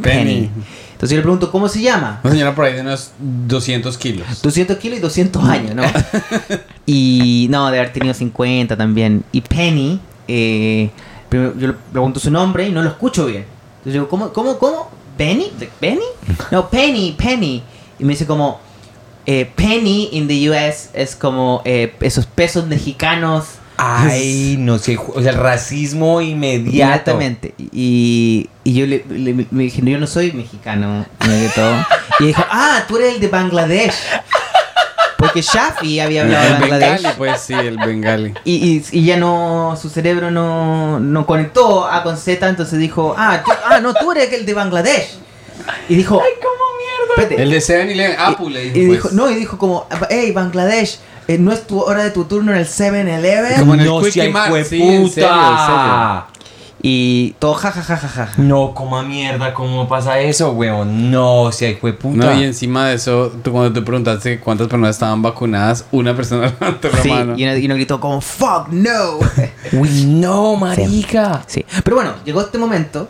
Penny.
Entonces yo le pregunto, ¿cómo se llama?
Una señora por ahí de unos 200 kilos.
200 kilos y 200 años, ¿no? y no, de haber tenido 50 también. Y Penny, eh, primero yo le pregunto su nombre y no lo escucho bien. Entonces digo, ¿cómo, cómo, cómo? ¿Penny? ¿De- ¿Penny? No, Penny, Penny. Y me dice como, eh, Penny in the US es como eh, esos pesos mexicanos.
Ay, no sé, o sea, el racismo inmediato.
Inmediatamente. Y, y yo le, le- me dije, no, yo no soy mexicano, que todo. Y dijo, ah, tú eres el de Bangladesh. Porque Shafi había hablado de
El
Bangladesh.
bengali, pues sí, el bengali.
Y, y, y ya no, su cerebro no, no conectó A con Z, entonces dijo, ah, tú- ah, no, tú eres el de Bangladesh. Y dijo, ay, cómo mierda.
El de 7-Eleven, Apple, le dijo.
Y
pues.
dijo, no, y dijo como, hey, Bangladesh, eh, no es tu hora de tu turno en el 7-Eleven.
Como en el
no,
Quickie
si hay
Mart,
jueputa.
sí, en serio, en
Y todo jajajajaja.
No, como mierda, ¿cómo pasa eso, weón? No, si hay jueputa.
No, y encima de eso, tú cuando te preguntaste cuántas personas estaban vacunadas, una persona levantó la
Sí,
mano.
y uno, y uno gritó como, fuck, no.
Uy, no, marica.
Sí, pero bueno, llegó este momento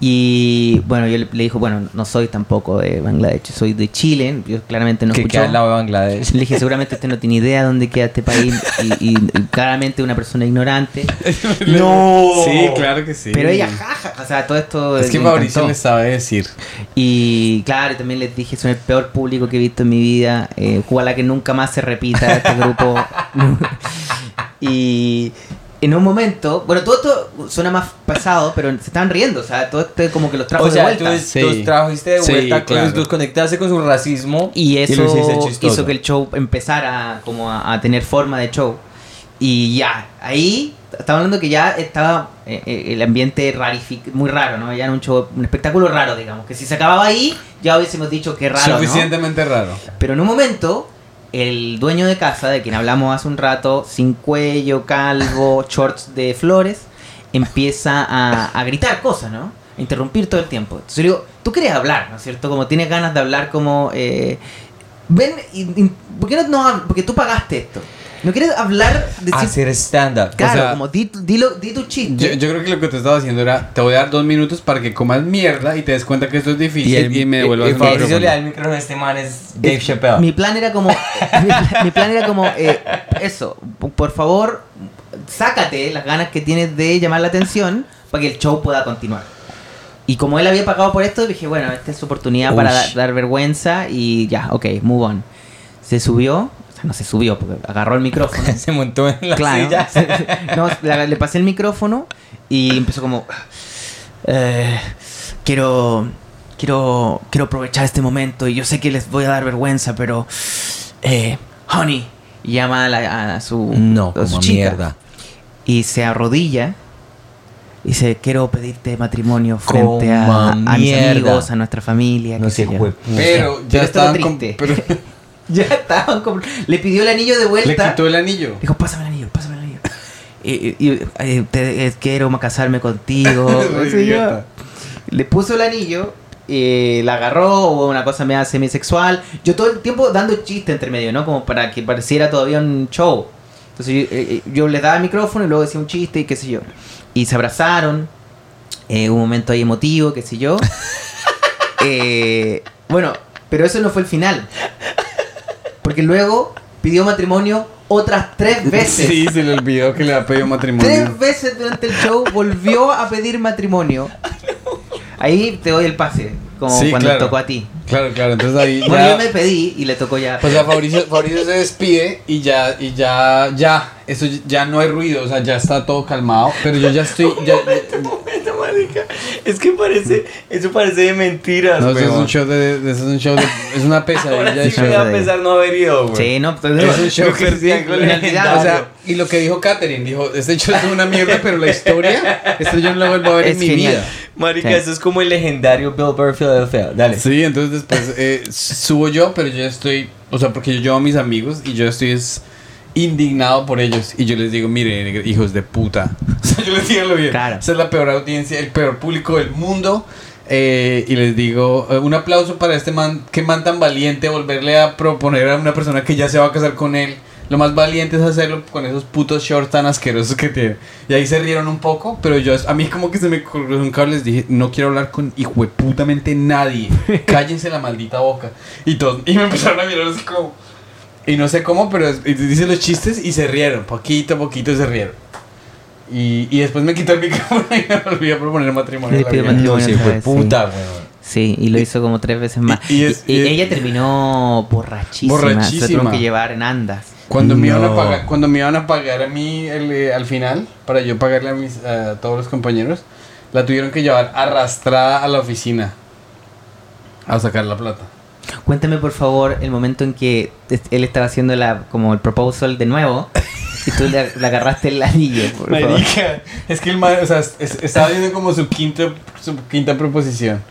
y bueno, yo le, le dijo, bueno, no soy tampoco de Bangladesh, soy de Chile, yo claramente no
que
escuchó.
al lado de Bangladesh.
Le dije, seguramente usted no tiene idea dónde queda este país y, y- y claramente una persona ignorante.
No.
Sí, claro que sí.
Pero ella, jaja, o sea, todo esto...
Es que Mauricio le sabe decir.
Y claro, también les dije, son el peor público que he visto en mi vida. Eh, ojalá que nunca más se repita este grupo. y en un momento, bueno, todo esto suena más pasado, pero se estaban riendo. O sea, todo esto como que los trajo
O sea,
de
tú,
vuelta.
Sí.
los trajiste de
Sí,
vuelta,
claro.
los conectaste con su racismo
Y eso
chistoso.
hizo que el show empezara como a, a tener forma de show. Y ya, ahí estaba hablando que ya estaba eh, eh, el ambiente rarific muy raro, ¿no? Ya era un show, un espectáculo raro, digamos. Que si se acababa ahí, ya hubiésemos dicho que raro, ¿no?
Suficientemente raro.
Pero en un momento, el dueño de casa, de quien hablamos hace un rato, sin cuello, calvo, shorts de flores, empieza a, a gritar cosas, ¿no? A interrumpir todo el tiempo. Entonces yo tú quieres hablar, ¿no es cierto? Como tienes ganas de hablar como... eh, ven, y, ¿por qué no, no Porque tú pagaste esto. ¿No quieres hablar de si-
Hacer stand-up.
Claro,
o sea,
como di, tu- dilo- di tu chiste.
Yo, yo creo que lo que te estaba haciendo era, te voy a dar dos minutos para que comas mierda y te des cuenta que esto es difícil y, me devuelvas
el,
el,
Fabricio
micrófono.
le da el micrófono a este man es Dave Chappelle.
Mi plan era como. mi, plan, mi plan era como. eh, eso. Por favor, sácate las ganas que tienes de llamar la atención para que el show pueda continuar. Y como él había pagado por esto, dije, bueno, esta es su oportunidad para da- dar vergüenza y ya, ok, move on. Se subió, sea, no se subió, porque agarró el micrófono.
Se montó en la
Claro.
silla.
no, le, le pasé el micrófono y empezó como. eh, quiero. Quiero. Quiero aprovechar este momento y yo sé que les voy a dar vergüenza, pero. Eh, honey. Y llama a, la- a su.
No,
a su
como
chica.
mierda.
Y se arrodilla. Y dice: Quiero pedirte matrimonio frente a, a mis amigos, a nuestra familia.
No sé,
sé yo".
jue-
Pero
Pero
ya
lo
estaban con-
triste.
pero
Ya estaban como. Le pidió el anillo de
le
vuelta.
quitó el anillo.
Dijo, pásame el anillo, pásame el anillo. Y, y- y, eh, te- eh, quiero casarme contigo. Yo. Le puso el anillo, eh, la agarró, hubo una cosa media semisexual. Yo todo el tiempo dando chiste entre medio, ¿no? Como para que pareciera todavía un show. Entonces yo, eh, yo le daba el micrófono y luego decía un chiste y qué sé yo. Y se abrazaron. eh, un momento ahí emotivo, qué sé yo. Bueno, pero eso no fue el final. Porque luego pidió matrimonio otras tres veces.
Sí, se le olvidó que le había pedido matrimonio.
Tres veces durante el show volvió a pedir matrimonio. Ahí te doy el pase, como
Sí,
cuando
claro.
tocó a ti.
Claro, claro, entonces ahí
Bueno,
ya...
yo me pedí y le tocó ya.
Pues ya Fabricio, Fabricio se despide y ya, y ya, ya, eso ya no hay ruido, o sea, ya está todo calmado, pero yo ya estoy, ya,
marica. Es que parece, eso parece de mentiras,
no, eso es un show de, de- eso es un show de, es una pesadilla
Ahora sí me
show.
va a pesar no haber ido, güey.
sí, no, pues,
Es un show
que
sí, o sea, y lo que dijo Katherine, dijo, este show es una mierda, pero la historia, esto yo no lo vuelvo a ver
Es
en mi
genial.
vida.
Marica,
Sí.
eso es como el legendario Bill Burr Philadelphia. Dale.
Sí, entonces después eh, subo yo, pero yo estoy, o sea, porque yo llevo a mis amigos y yo estoy es indignado por ellos y yo les digo, mire, hijos de puta. O sea, yo les digo lo bien.
Claro.
Esa es la peor audiencia, el peor público del mundo. Eh, y les digo, eh, un aplauso para este man, que man tan valiente, volverle a proponer a una persona que ya se va a casar con él. Lo más valiente es hacerlo con esos putos shorts tan asquerosos que tiene. Y ahí se rieron un poco, pero yo, a mí como que se me cruzó un cable, les dije, no quiero hablar con hijueputamente nadie. Cállense la maldita boca. Y todos, y me empezaron a mirar así como... Y no sé cómo, pero dice los chistes y se rieron. Poquito a poquito se rieron. Y, y después me quitó el micrófono y me volví a proponer matrimonio.
Le pidió matrimonio.
No, sí, fue puta, weón.
Sí, y lo hizo como tres veces más.
Y- y
Y,
es-
y
y es-
ella terminó borrachísima. Se la
Borrachísima.
tuvieron que llevar en andas.
Cuando me iban a pagar, cuando me iban a pagar a mí el, eh, al final, para yo pagarle a, mis, a todos los compañeros, la tuvieron que llevar arrastrada a la oficina a sacar la plata.
Cuéntame por favor el momento en que él estaba haciendo la, como el proposal de nuevo y tú le, le agarraste el anillo. Por favor.
Marica, es que el man, o sea, es- es- estaba viendo como su quinta, su quinta proposición.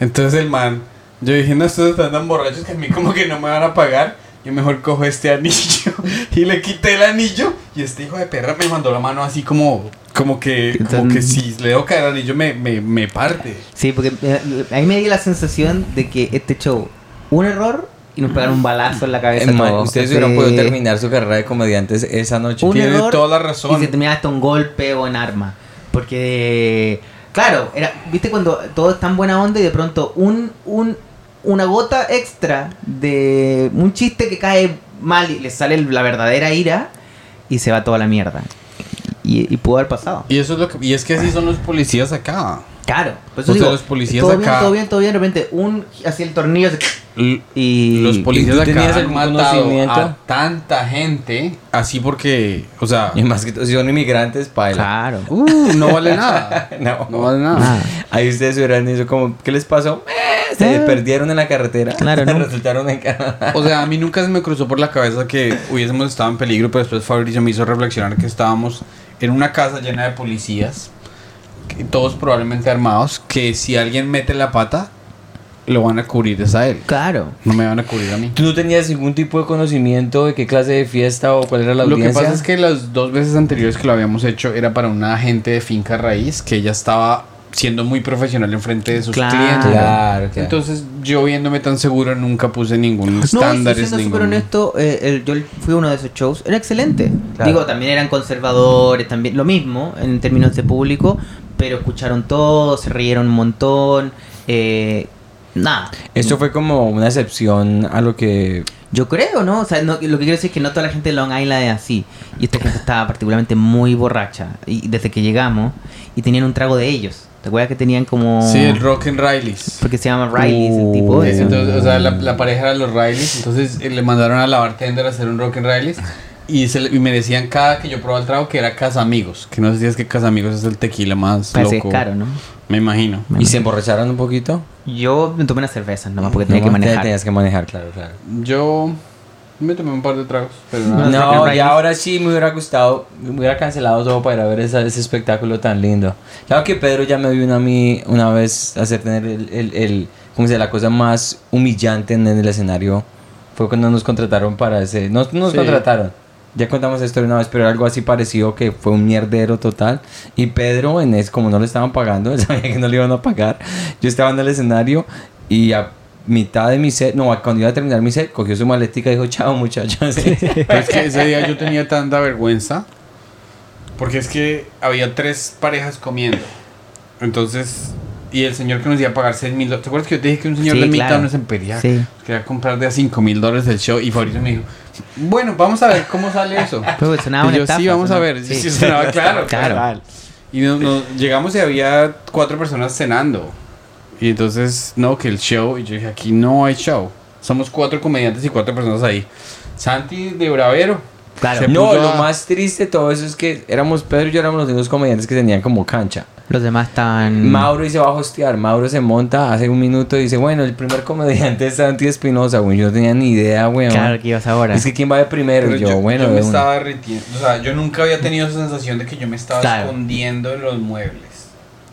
Entonces el man, yo dije, no, estos están tan borrachos que a mí como que no me van a pagar. Yo mejor cojo este anillo y le quité el anillo y este hijo de perra me mandó la mano así como, como que, como que si le dejo caer el anillo me, me, me parte.
Sí, porque eh, a mí me dio la sensación de que este show, un error y nos pegaron un balazo en la cabeza.
Man,
todos.
ustedes hubieran podido terminar su carrera de comediantes esa noche.
Un
Tiene
error
toda la razón.
Y se terminaba hasta un golpe o en arma. Porque, claro, era, viste cuando todo es tan buena onda y de pronto un, un, una gota extra de un chiste que cae mal y le sale la verdadera ira y se va toda la mierda. Y, y pudo haber pasado.
Y eso es lo que, y es que así son los policías acá.
Claro, por
O
eso
sea,
digo,
los policías
todo
acá-
bien, todo bien, todo bien, de repente un hacia el tornillo se- y
Los policías
¿tú
acá han matado
conocimiento?
a tanta gente así porque, o sea,
Y más que todo, si son inmigrantes, paila.
Claro.
uh, no vale nada.
No.
No vale nada.
Ah,
Ahí ustedes hubieran dicho como, ¿qué les pasó? Eh, se
Eh.
perdieron en la carretera.
Claro, ¿no?
Resultaron en Canadá.
O sea, a mí nunca se me cruzó por la cabeza que hubiésemos estado en peligro, pero después Fabricio me hizo reflexionar que estábamos en una casa llena de policías, que todos probablemente armados, que si alguien mete la pata, lo van a cubrir es a él.
claro.
No me van a cubrir a mí.
¿Tú no tenías ningún tipo de conocimiento de qué clase de fiesta o cuál era la
Lo
audiencia?
que pasa es que las dos veces anteriores que lo habíamos hecho era para una agente de finca raíz que ella estaba siendo muy profesional en frente de sus
Claro.
clientes.
Claro, claro.
Entonces, yo viéndome tan seguro, nunca puse ningún
No, y
estándar.
siendo súper honesto, eh, el- yo fui a uno de esos shows, era excelente.
Claro.
Digo, también eran conservadores, también lo mismo en términos de público, pero escucharon todo, se rieron un montón. Eh, nada.
Esto fue como una excepción a lo que...
Yo creo, ¿no? O sea, no- lo que quiero decir es que no toda la gente de Long Island es así. Y esta gente estaba particularmente muy borracha. Y desde que llegamos, y tenían un trago de ellos. ¿Te acuerdas que tenían como.
Sí, el Rock and Rileys.
Porque se llama Riley, el
Uh,
tipo.
Sí,
ese.
entonces, o sea, la, la pareja era los Rileys, entonces eh, le mandaron a la bartender a hacer un Rock and Rileys y, se y me decían cada que yo probaba el trago que era Casamigos, que no sé si es que Casamigos es el tequila más
Parece
loco.
es caro, ¿no?
Me imagino.
¿Y se emborracharon un poquito?
Yo me tomé unas cervezas nomás porque tenía
No,
que manejar.
Tenías que manejar, claro, claro.
Yo me tomé un par de tragos, pero nada.
No,
No,
and
ahora sí me hubiera gustado, me hubiera cancelado todo para ir a ver esa- ese espectáculo tan lindo. Claro que Pedro ya me vio a mí una vez hacer tener el, el, el ¿cómo se dice? la cosa más humillante en el escenario. Fue cuando nos contrataron para ese, no nos
Sí.
contrataron. Ya contamos esto una vez, pero era algo así parecido que fue un mierdero total. Y Pedro, en es, como no le estaban pagando, él sabía que no le iban a pagar. Yo estaba en el escenario y a mitad de mi set, no, cuando iba a terminar mi set, cogió su maletica y dijo, chao muchachos.
Es que ese día yo tenía tanta vergüenza. Porque es que había tres parejas comiendo. Entonces, y el señor que nos iba a pagar 6 mil dólares. ¿Te acuerdas que yo te dije que un señor
Sí,
de
claro.
no es Imperial?
Sí.
Quería comprar de a 5 mil dólares el show. Y Fabricio me dijo, bueno, vamos a ver cómo sale eso.
Pero sonaba
Y
una
yo,
estafa,
sí, vamos a ver. Sí, sí, sonaba claro.
Claro.
Y nos, nos- llegamos y había cuatro personas cenando. Y entonces, no, que el show. Y yo dije, aquí no hay show. Somos cuatro comediantes y cuatro personas ahí. Santi de Bravero.
Claro.
Se
No,
puso
lo
a-
más triste de todo eso es que éramos Pedro y yo éramos los únicos comediantes que tenían como cancha.
Los demás estaban.
Mauro y se va a hostear. Mauro se monta hace un minuto y dice, bueno, el primer comediante es Santi Espinosa, güey. Yo no tenía ni idea, güey.
Claro que ibas ahora.
Es que quién va de primero.
Pero
Y yo, bueno,
yo
de
me
una.
estaba derritiendo. O sea, yo nunca había tenido esa sensación de que yo me estaba
Claro.
escondiendo en los muebles.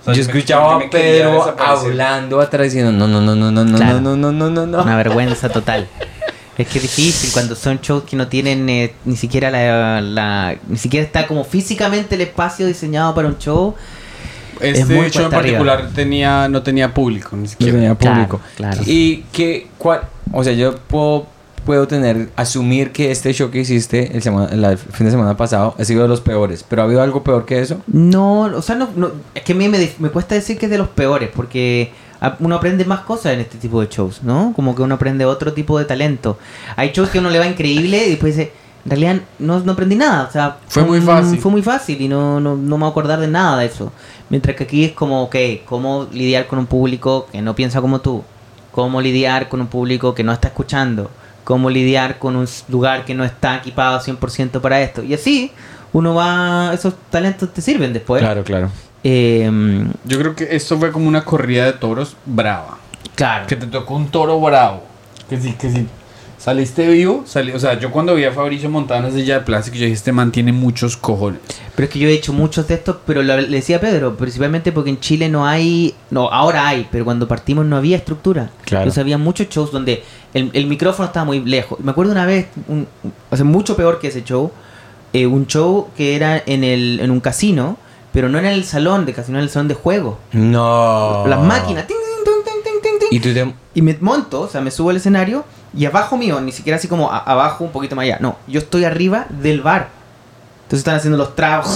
O sea,
yo
me-
escuchaba
yo
a
me quería
Pedro
desaparecer.
hablando atrás diciendo, no, no, no, no, no, no,
Claro.
no, no, no, no, no.
Una vergüenza total. Es que es difícil cuando son shows que no tienen eh, ni siquiera la, la- Ni siquiera está como físicamente el espacio diseñado para un show.
Este
Es muy
show en
arriba.
particular tenía, no tenía público, ni
No
siquiera.
tenía
Claro,
público.
claro.
Y que, cuál, o sea, yo puedo, puedo tener, asumir que este show que hiciste el, semana, el fin de semana pasado ha sido de los peores, pero ¿ha habido algo peor que eso?
No, o sea, no, no- es que a mí me, me cuesta decir que es de los peores, porque uno aprende más cosas en este tipo de shows, ¿no? Como que uno aprende otro tipo de talento. Hay shows que uno le va increíble y después dice, en realidad no, no aprendí nada, o sea,
Fue muy
mm,
fácil.
Fue muy fácil y no, no, no me voy a acordar de nada de eso. Mientras que aquí es como, ok, cómo lidiar con un público que no piensa como tú, cómo lidiar con un público que no está escuchando, cómo lidiar con un lugar que no está equipado 100% para esto. Y así uno va, esos talentos te sirven después.
Claro, claro.
Eh,
Yo creo que esto fue como una corrida de toros brava.
claro.
Que te tocó un toro bravo. Que si, que si saliste vivo, sali- o sea, yo cuando vi a Fabricio montado en esa silla de plástico, yo dije, este man tiene muchos cojones.
Pero es que yo he hecho muchos de estos, pero lo- le decía a Pedro, principalmente porque en Chile no hay, no, ahora hay, pero cuando partimos no había estructura.
Claro.
Entonces había muchos shows donde el, el micrófono estaba muy lejos. Me acuerdo una vez, un, sea, mucho peor que ese show, eh, un show que era en, el, en un casino, pero no en el salón de casino, en el salón de juego.
No.
Las máquinas, ting, ting, ting.
Y tú te...
Y me monto, o sea, me subo al escenario y abajo mío, ni siquiera así como abajo, un poquito más allá. No, yo estoy arriba del bar. Entonces están haciendo los tragos.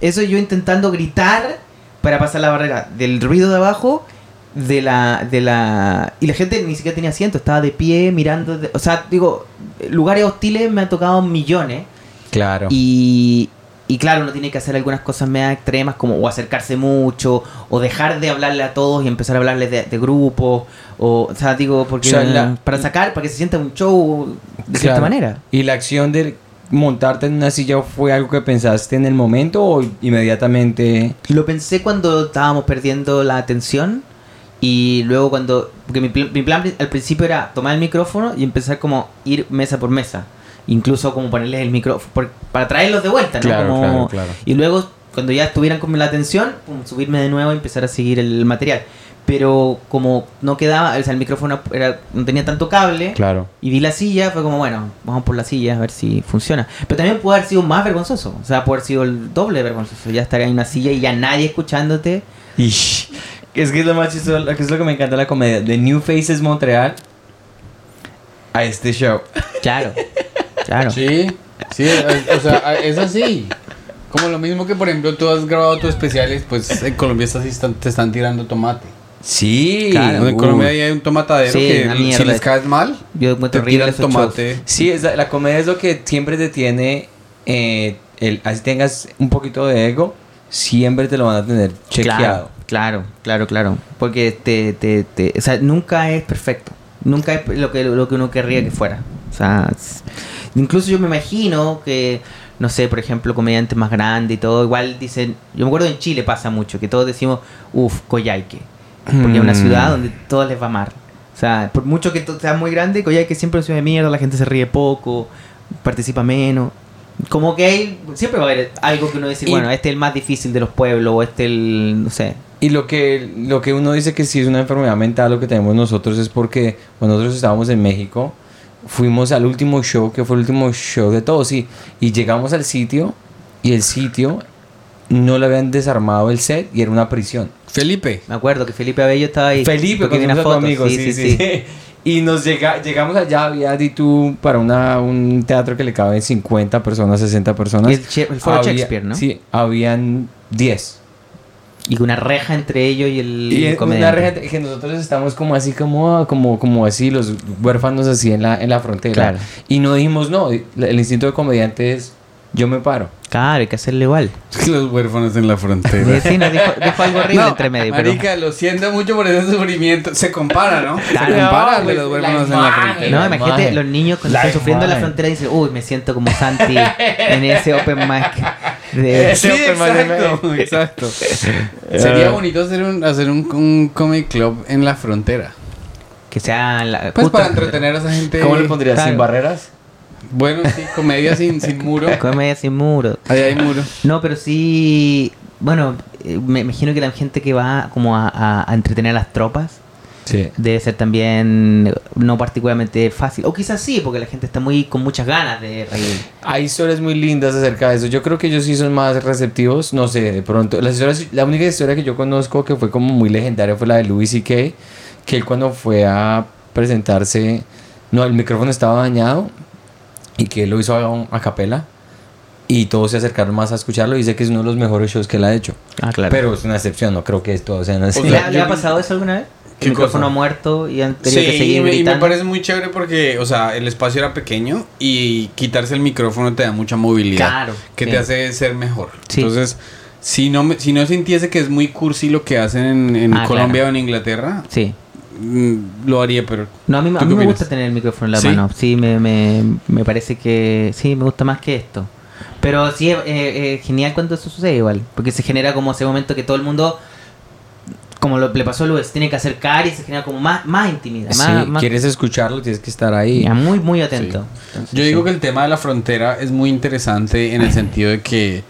Eso yo intentando gritar para pasar la barrera del ruido de abajo, de la, de la... Y la gente ni siquiera tenía asiento, estaba de pie mirando... de- o sea, digo, lugares hostiles me han tocado millones.
Claro.
Y, y claro, uno tiene que hacer algunas cosas medio extremas, como o acercarse mucho, o dejar de hablarle a todos y empezar a hablarles de, de grupos, o, o sea, digo, porque
O sea, la-
para sacar, para que se sienta un show de cierta manera.
¿Y la acción de montarte en una silla fue algo que pensaste en el momento o inmediatamente?
Lo pensé cuando estábamos perdiendo la atención y luego cuando, porque mi, mi plan al principio era tomar el micrófono y empezar como ir mesa por mesa, incluso como ponerles el micrófono, para traerlos de vuelta, ¿no?
Claro,
Como-
claro, claro.
Y luego, cuando ya estuvieran con la atención, pum, subirme de nuevo y empezar a seguir el material. pero como no quedaba, o sea, el micrófono era, no tenía tanto cable.
Claro.
Y vi la silla, fue como, bueno, vamos por la silla a ver si funciona. Pero también puede haber sido más vergonzoso. O sea, puede haber sido el doble de vergonzoso. Ya estar en una silla y ya nadie escuchándote.
Ish. Es que es lo más chistoso, que es lo que me encanta de la comedia. De New Faces Montreal a este show.
Claro. Claro.
Sí, sí, o sea, es así. Como lo mismo que, por ejemplo, tú has grabado tus especiales, pues en Colombia estás, están- te están tirando tomate.
Sí.
Claro.
en
Uy.
Colombia hay un tomatadero
Sí,
que si les caes mal,
Yo
te tiran
shows.
tomate.
Sí, es la, la comedia es lo que siempre te tiene. eh, el, así tengas un poquito de ego, siempre te lo van a tener chequeado.
Claro, claro, claro, claro. Porque te, te, te- o sea, nunca es perfecto. Nunca es lo que, lo que uno querría que fuera. O sea, incluso yo me imagino que, no sé, por ejemplo, comediantes más grandes y todo, igual dicen, yo me acuerdo en Chile pasa mucho, que todos decimos, uff, Coyhaique. Porque es una
Mm.
ciudad donde todos les va mal. O sea, por mucho que sea muy grande, Coyhaique siempre es una ciudad de mierda, la gente se ríe poco, participa menos. Como que hay, siempre va a haber algo que uno dice,
Y-
bueno, este es el más difícil de los pueblos, o este el, no sé.
Y lo que, lo que uno dice que sí es una enfermedad mental lo que tenemos nosotros es porque cuando nosotros estábamos en México, fuimos al último show, que fue el último show de todos, sí, y llegamos al sitio y el sitio no le habían desarmado el set y era una prisión.
Felipe.
Me acuerdo que Felipe Abello estaba ahí.
Felipe,
vi una foto.
amigo, sí, sí, sí. Y nos llega, llegamos allá, había di tú para una, un teatro que le caben 50 personas, 60 personas.
Y el foro
Había-
Shakespeare, ¿no?
Sí, habían 10.
Y una reja entre ellos y el,
Y
el
una reja que nosotros estamos como así, como, como, como así, los huérfanos así en la, en la frontera.
Claro.
Y no dijimos, no, el instinto de comediante es, yo me paro.
Claro, hay que hacerle igual.
Los huérfanos en la frontera.
Sí, nos dijo, dijo algo horrible
No,
entre medio, pero...
marica, lo siento mucho por ese sufrimiento. Se compara, ¿no?
Claro.
Se compara
No,
de los
la
huérfanos en la frontera.
No,
La
imagínate
imagen.
los niños cuando
La
están sufriendo en la frontera dicen, uy, me siento como Santi en ese open mic de...
Sí, exacto, exacto. Sería bonito hacer un, hacer un, un comedy club en la frontera.
que sea la...
Pues para
en la frontera.
entretener a esa gente.
¿Cómo le pondrías?
claro.
¿Sin barreras?
Bueno, sí, comedia sin, sin muro.
Comedia sin muro.
Ahí hay muro.
No, pero sí... Bueno, eh, me imagino que la gente que va como a, a- a entretener a las tropas
Sí.
debe ser también no particularmente fácil. O quizás sí, porque la gente está muy con muchas ganas de reír.
Hay historias muy lindas acerca de eso. Yo creo que ellos sí son más receptivos. No sé, de pronto. Las historias, la única historia que yo conozco que fue como muy legendaria fue la de Louis C.K. Que él cuando fue a presentarse, no, el micrófono estaba dañado y que él lo hizo a, a capela. Y todos se acercaron más a escucharlo. Y dice que es uno de los mejores shows que él ha hecho.
Ah, claro.
Pero es una excepción, no creo que todos sean así.
O
¿Le,
sea,
ha-
yo-
le ha pasado eso alguna vez?
¿Qué
¿El micrófono
cosa?
muerto y han tenido
Sí,
que seguir
y me- y me parece muy chévere porque, o sea, el espacio era pequeño y quitarse el micrófono te da mucha movilidad.
Claro,
Que te hace ser mejor.
Sí.
Entonces, si no, me- si no sintiese que es muy cursi lo que hacen en, en
Ah,
Colombia
claro.
o en Inglaterra,
Sí.
mm, lo haría, pero...
No, a mí, a
¿Tú
mí me gusta tener el micrófono en la
¿Sí?
mano. Sí, me, me, me parece que... Sí, me gusta más que esto. Pero sí, es eh, eh, genial cuando eso sucede igual. Porque se genera como ese momento que todo el mundo... Como lo, le pasó a Luis, tiene que acercar y se genera como más, más intimidad.
Sí,
Más, más-
quieres escucharlo, tienes que estar ahí.
ya, muy, muy atento. Entonces,
Yo digo
sí.
que el tema de la frontera es muy interesante en el sentido de que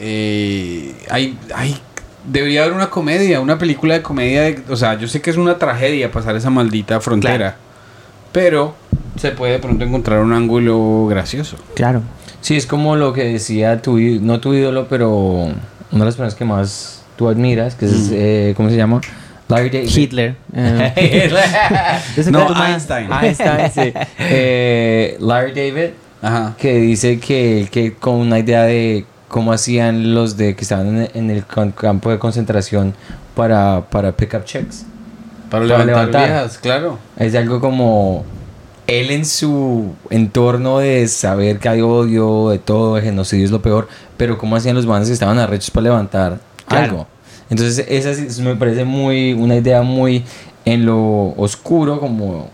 eh, hay, hay, debería haber una comedia, una película de comedia. de- o sea, yo sé que es una tragedia pasar esa maldita frontera,
Claro.
pero se puede de pronto encontrar un ángulo gracioso.
Claro.
Sí, es como lo que decía tu, no tu ídolo, pero una de las personas que más tú admiras, que es,
Mm.
eh, ¿cómo se llama? Larry David.
Hitler.
No, Einstein.
Einstein, sí. Eh, Larry David,
Ajá.
que dice que, que con una idea de cómo hacían los de que estaban en, el campo de concentración para, para pick up checks.
Para
Para
levantar,
levantar.
viejas, claro.
Es algo como él en su entorno de saber que hay odio, de todo, el genocidio es lo peor, pero cómo hacían los bandos que estaban arrechos para levantar
Claro.
algo. Entonces, esa sí- me parece muy una idea muy en lo oscuro, como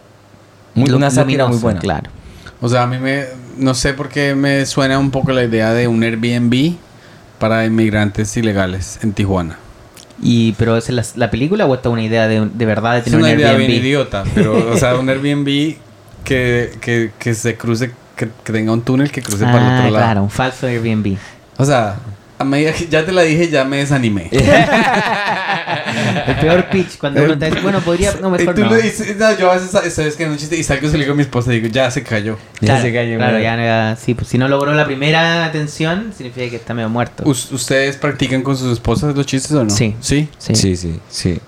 muy, una sátira muy buena.
Claro.
O sea, a mí me, no sé por qué me suena un poco la idea de un Airbnb para inmigrantes ilegales en Tijuana.
Y, pero ¿es la, la película o esta es una idea de, de verdad de
Es
tener
una
un
idea
Airbnb?
bien idiota, pero, o sea, un Airbnb que, que, que se cruce, que, que tenga un túnel que cruce para el
Ah,
otro lado.
claro, un falso Airbnb.
O sea, a medida que ya te la dije, ya me desanimé.
El peor pitch, cuando uno te dice, bueno, podría, no, mejor
tú
no.
lo dices, no, yo a veces sabes que en un chiste y salgo y se lo digo a mi esposa y digo, ya se cayó.
Ya
Claro,
se cayó,
claro, ya, ya, sí, pues si no logró la primera atención, significa que está medio muerto.
¿Us- ¿Ustedes practican con sus esposas los chistes o no?
Sí.
¿Sí?
Sí.
Sí, sí, sí.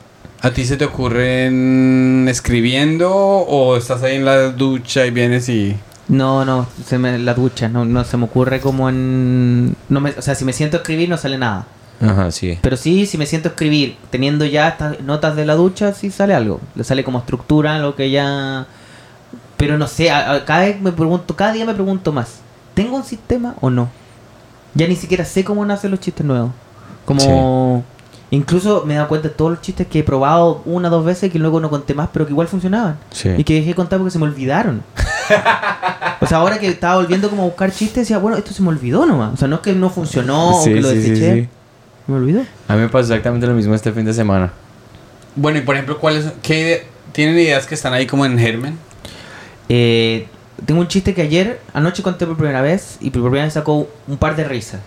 ¿A ti se te ocurren escribiendo o estás ahí en la ducha y vienes y...
No, no, se me, la ducha, no, no se me ocurre como en... No me, o sea, si me siento a escribir no sale nada.
Ajá, sí.
Pero sí, si me siento a escribir, teniendo ya estas notas de la ducha, sí sale algo. Le sale como estructura, lo que ya... Pero no sé, a- a- cada vez me pregunto, cada día me pregunto más. ¿Tengo un sistema o no? Ya ni siquiera sé cómo nacen los chistes nuevos. Como... Incluso me he dado cuenta de todos los chistes que he probado una o dos veces que luego no conté más, pero que igual funcionaban.
Sí.
Y que dejé de contar porque se me olvidaron. o sea, ahora que estaba volviendo como a buscar chistes, decía, bueno, esto se me olvidó nomás. O sea, no es que no funcionó o
Sí,
que lo
sí, sí,
deseché.
sí.
Me olvidó.
A mí me pasó exactamente lo mismo este fin de semana.
Bueno, y por ejemplo, ¿cuáles, qué ide- ¿tienen ideas que están ahí como en germen?
Eh, tengo un chiste que ayer, anoche conté por primera vez y por primera vez sacó un par de risas.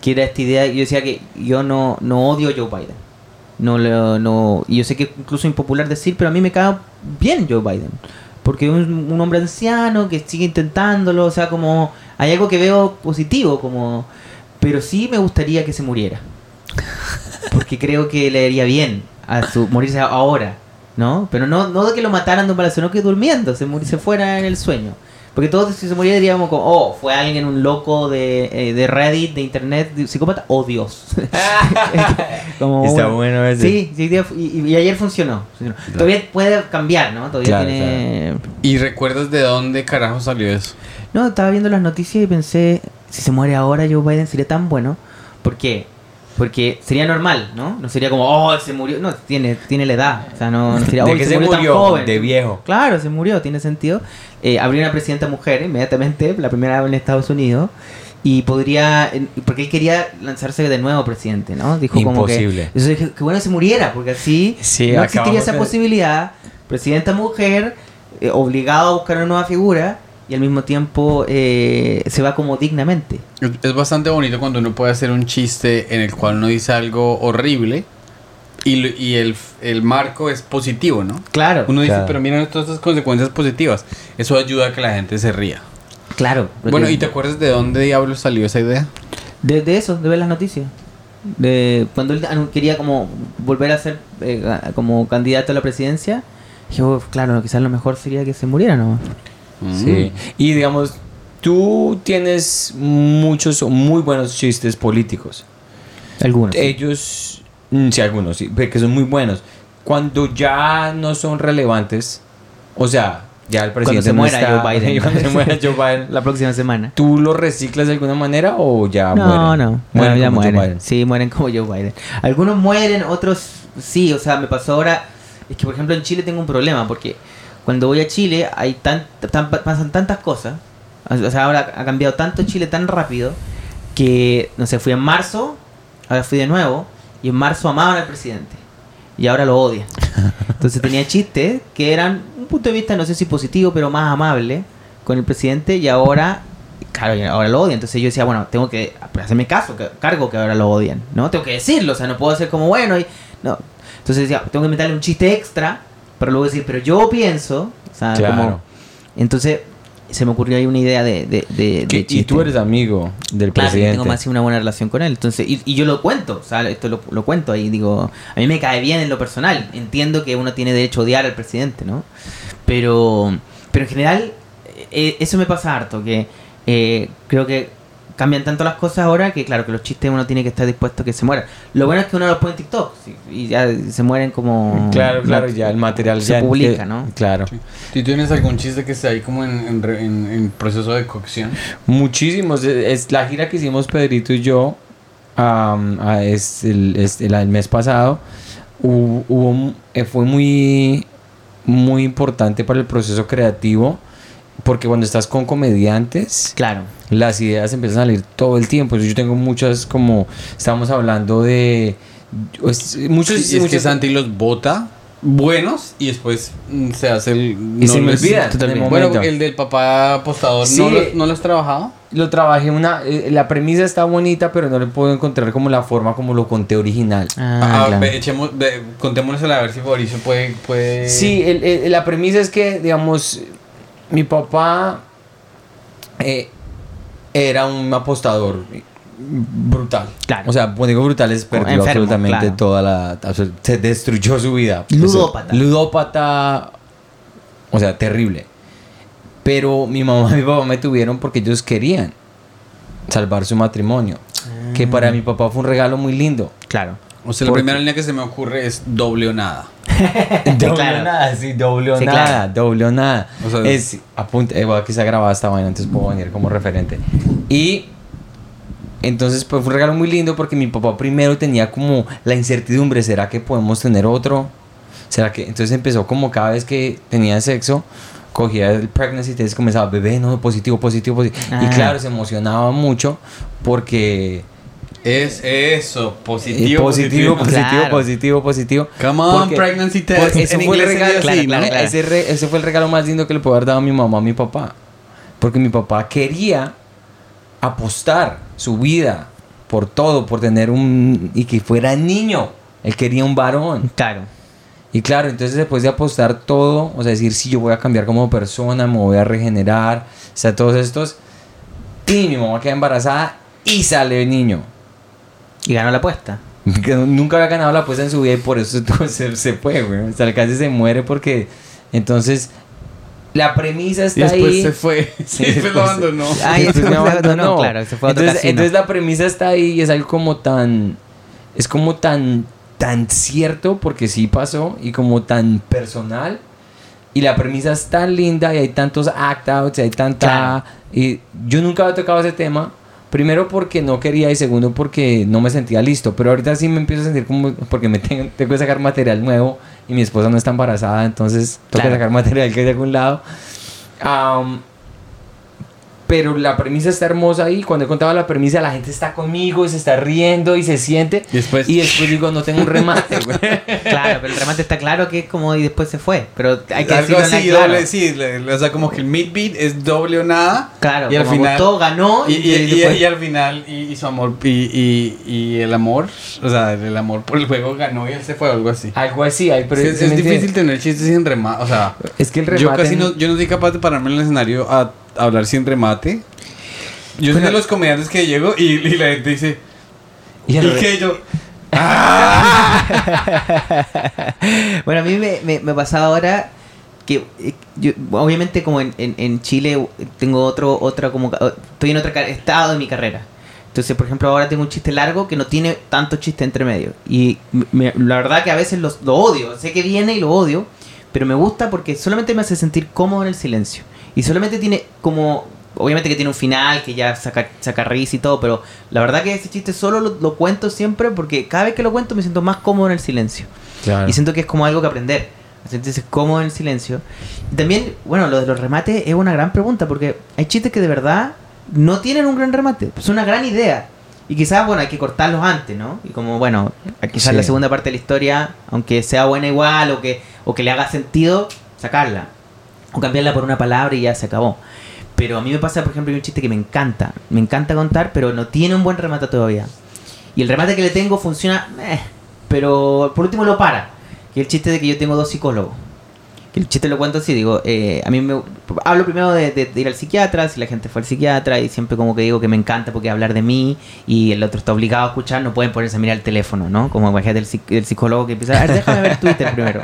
Que era esta idea, yo decía que yo no, no odio a Joe Biden. No, no, y yo sé que es incluso impopular decir, pero a mí me cae bien Joe Biden. Porque un, un hombre anciano que sigue intentándolo, o sea, como hay algo que veo positivo, como pero sí me gustaría que se muriera. Porque creo que le haría bien a su morirse ahora, ¿no? Pero no, no de que lo mataran de un balazo, sino que durmiendo, se, se fuera en el sueño. Porque todos si se muriera diríamos como, oh, fue alguien, un loco de, eh, de Reddit, de internet, de- psicópata, oh Dios. Como,
Está bueno ese.
Sí, sí, y, y ayer funcionó. funcionó. Todavía puede cambiar, ¿no? Todavía
Claro,
tiene...
¿Y recuerdas de dónde carajo salió eso?
No, estaba viendo las noticias y pensé, si se muere ahora Joe Biden sería tan bueno. ¿Por qué? Porque sería normal, ¿no? No sería como, oh, se murió. No, tiene, tiene la edad. O sea, no, no sería,
¿De
oh,
qué
se,
se
murió,
murió?
tan joven.
De viejo.
Claro, se murió, tiene sentido. Eh, habría una presidenta mujer inmediatamente, la primera vez en Estados Unidos. Y podría, porque él quería lanzarse de nuevo presidente, ¿no? Dijo como que...
Imposible.
Eso dije, que bueno que se muriera, porque así
Sí,
no existiría esa
de-
posibilidad. Presidenta mujer, eh, obligado a buscar una nueva figura y al mismo tiempo eh, se va como dignamente.
Es, bastante bonito cuando uno puede hacer un chiste en el cual uno dice algo horrible y, y el, el marco es positivo, ¿no?
Claro,
Uno dice,
Claro.
pero miren todas estas consecuencias positivas. Eso ayuda a que la gente se ría.
claro.
Bueno, ¿y te acuerdas de dónde diablos salió esa idea?
de, de eso, de ver las noticias. De cuando él quería como volver a ser eh, como candidato a la presidencia, dije, "Oh, claro, quizás lo mejor sería que se muriera nomás.
Sí. Y digamos, tú tienes muchos muy buenos chistes políticos.
Algunos.
Ellos, mm, sí, algunos, sí, que son muy buenos. Cuando ya no son relevantes, o sea, ya el
Cuando
presidente
se
no
muera
está-
Joe Biden.
cuando se muera Joe Biden,
la próxima semana.
¿tú lo reciclas de alguna manera o ya
No,
mueren?
no,
Mueren
no, ya
como Joe
mueren.
Biden.
Sí, mueren como Joe Biden. Algunos mueren, otros sí, o sea, me pasó ahora. Es que, por ejemplo, en Chile tengo un problema porque cuando voy a Chile hay tan, tan- pasan tantas cosas. O sea, ahora ha cambiado tanto Chile tan rápido que, no sé, fui en marzo, ahora fui de nuevo, y en marzo amaban al presidente. Y ahora lo odian. Entonces tenía chistes que eran un punto de vista, no sé si positivo, pero más amable con el presidente, y ahora Claro, ahora lo odian. Entonces yo decía, bueno, tengo que hacerme caso, que, cargo que ahora lo odian, ¿no? Tengo que decirlo, o sea, no puedo ser como bueno y. No. Entonces decía, tengo que inventarle un chiste extra, pero luego decir, pero yo pienso, o sea,
Claro.
como. Entonces se me ocurrió ahí una idea de, de, de, de
Que- y tú eres amigo del
Claro, yo
presidente.
tengo más una buena relación con él. Entonces, y, y yo lo cuento, o sea, esto lo, lo cuento ahí, digo, a mí me cae bien en lo personal. Entiendo que uno tiene derecho a odiar al presidente, ¿no? Pero, pero en general, eh, eso me pasa harto, que eh, creo que cambian tanto las cosas ahora que claro que los chistes uno tiene que estar dispuesto a que se mueran. Lo bueno es que uno los pone en TikTok y ya se mueren como...
Claro, claro, ya el material
se
ya
publica, ¿no?
Claro.
¿Tú tienes algún chiste que esté ahí como en, en re- en- en proceso de cocción?
Muchísimos. Es es la gira que hicimos Pedrito y yo a- es el, es el- el mes pasado. Hubo, hubo eh, fue muy, muy importante para el proceso creativo porque cuando estás con comediantes
Claro.
las ideas empiezan a salir todo el tiempo. Yo tengo muchas como estábamos hablando de pues, muchos
Sí, es que
muchos-
Santi los bota buenos y después mm, se hace el...
Y se me olvida, el
Bueno, el del papá apostador,
Sí.
¿no, lo, ¿no lo has trabajado?
Lo trabajé una... eh, la premisa está bonita, pero no le puedo encontrar como la forma como lo conté original.
Ah,
claro.
ve, echemos, ve, contémosela a ver si Mauricio puede... puede...
Sí, el- el- la premisa es que, digamos, mi papá eh, era un apostador brutal.
Claro.
O sea, cuando digo brutal es perdió
Enfermo,
absolutamente
claro.
toda la... Se destruyó su vida.
Ludópata.
O sea, ludópata. O sea, terrible. Pero mi mamá y mi papá me tuvieron porque ellos querían salvar su matrimonio. Que para mi papá fue un regalo muy lindo.
Claro.
O sea, la primera línea que se me ocurre es doble o nada.
Doble
claro.
nada, sí, doble o
Sí,
nada,
claro.
doble o nada.
O sea,
es, apunte, eh, bueno, aquí se ha grabado esta vaina, entonces puedo venir como referente. Y entonces pues fue un regalo muy lindo porque mi papá primero tenía como la incertidumbre, ¿será que podemos tener otro? ¿Será que? Entonces empezó como cada vez que tenía sexo, cogía el pregnancy test, comenzaba, bebé, no, positivo, positivo, positivo. Y claro, se emocionaba mucho porque...
Es eso,
eh,
positivo,
positivo, positivo,
Claro.
positivo, positivo.
Come on,
Porque-
pregnancy test.
Ese
en
fue el
inglés sería
regalo,
así,
claro,
¿no?
claro, claro.
Ese, re- ese fue el regalo más lindo que le puedo haber dado a mi mamá, a mi papá. Porque mi papá quería apostar su vida por todo, por tener un... y que fuera niño. Él quería un varón.
Claro.
Y claro, entonces después de apostar todo, o sea, decir, sí, yo voy a cambiar como persona, me voy a regenerar, o sea, todos estos... Y mi mamá queda embarazada y sale el niño.
Y ganó la apuesta.
Que nunca había ganado la apuesta en su vida y por eso se, se fue, güey. O sea, casi se muere porque. Entonces, la premisa
Y
está
después
ahí.
se fue. Sí, después lo abandonó.
Ay,
Después
se
me
fue-
abandonó.
no, claro, se fue a otro
entonces,
casino.
entonces la premisa está ahí y es algo como tan. Es como tan. tan cierto porque sí pasó y como tan personal. Y la premisa es tan linda y hay tantos act-outs y hay tanta...
Claro.
Y yo nunca había tocado ese tema. Primero porque no quería y segundo porque no me sentía listo. Pero ahorita sí me empiezo a sentir como... Porque me tengo, tengo que sacar material nuevo y mi esposa no está embarazada. Entonces tengo
Claro.
que sacar material que hay de algún lado. Pero la premisa está hermosa ahí. Cuando he contado la premisa, la gente está conmigo y se está riendo y se siente.
Y después-
Y después digo, no tengo un remate, güey.
Claro, pero el remate está claro que es como y después se fue. Pero hay que
Algo
decirlo
así,
claro.
doble, sí, le- o sea, como que el midbeat es doble o nada.
Claro,
y al
como
final.
todo ganó
y, y, y- y al final, y, y su amor, y, y, y el amor, o sea, el amor por el juego ganó y él se fue, algo así.
Algo así, hay, pero
es,
¿sí
es
me
difícil tener chistes sin remate, o sea,
Es que el remate.
yo casi no, yo no soy capaz de pararme en el escenario a hablar sin remate. Yo soy de los comediantes que llego y, y la gente dice,
Y
¿y, qué? Yo,
bueno, a mí me, me, me pasaba ahora que eh, yo, obviamente como en, en, en Chile tengo otro, otra como, estoy en otro estado de mi carrera. Entonces, por ejemplo, ahora tengo un chiste largo que no tiene tanto chiste entre medio. Y me- la verdad que a veces los, lo odio. Sé que viene y lo odio, pero me gusta porque solamente me hace sentir cómodo en el silencio. Y solamente tiene como... Obviamente que tiene un final, que ya saca, saca risa y todo, pero la verdad que ese chiste solo lo, lo cuento siempre porque cada vez que lo cuento me siento más cómodo en el silencio.
Claro.
Y siento que es como algo que aprender. Sentirse cómodo en el silencio. Y también, bueno, lo de los remates es una gran pregunta porque hay chistes que de verdad no tienen un gran remate. Es una gran idea. Y quizás, bueno, hay que cortarlos antes, ¿no? Y como, bueno, quizás
Sí.
la segunda parte de la historia, aunque sea buena igual o que, o que le haga sentido, sacarla. O cambiarla por una palabra y ya se acabó. Pero a mí me pasa, por ejemplo, hay un chiste que me encanta. Me encanta contar, pero no tiene un buen remate todavía. Y el remate que le tengo funciona, eh, pero por último lo para. Que el chiste de que yo tengo dos psicólogos. Que el chiste lo cuento así, digo, eh, a mí me... Hablo primero de, de- de ir al psiquiatra, si la gente fue al psiquiatra, y siempre como que digo que me encanta porque hablar de mí y el otro está obligado a escuchar, no pueden ponerse a mirar el teléfono, ¿no? Como imagínate el, el psicólogo que empieza, a ver, déjame ver Twitter primero.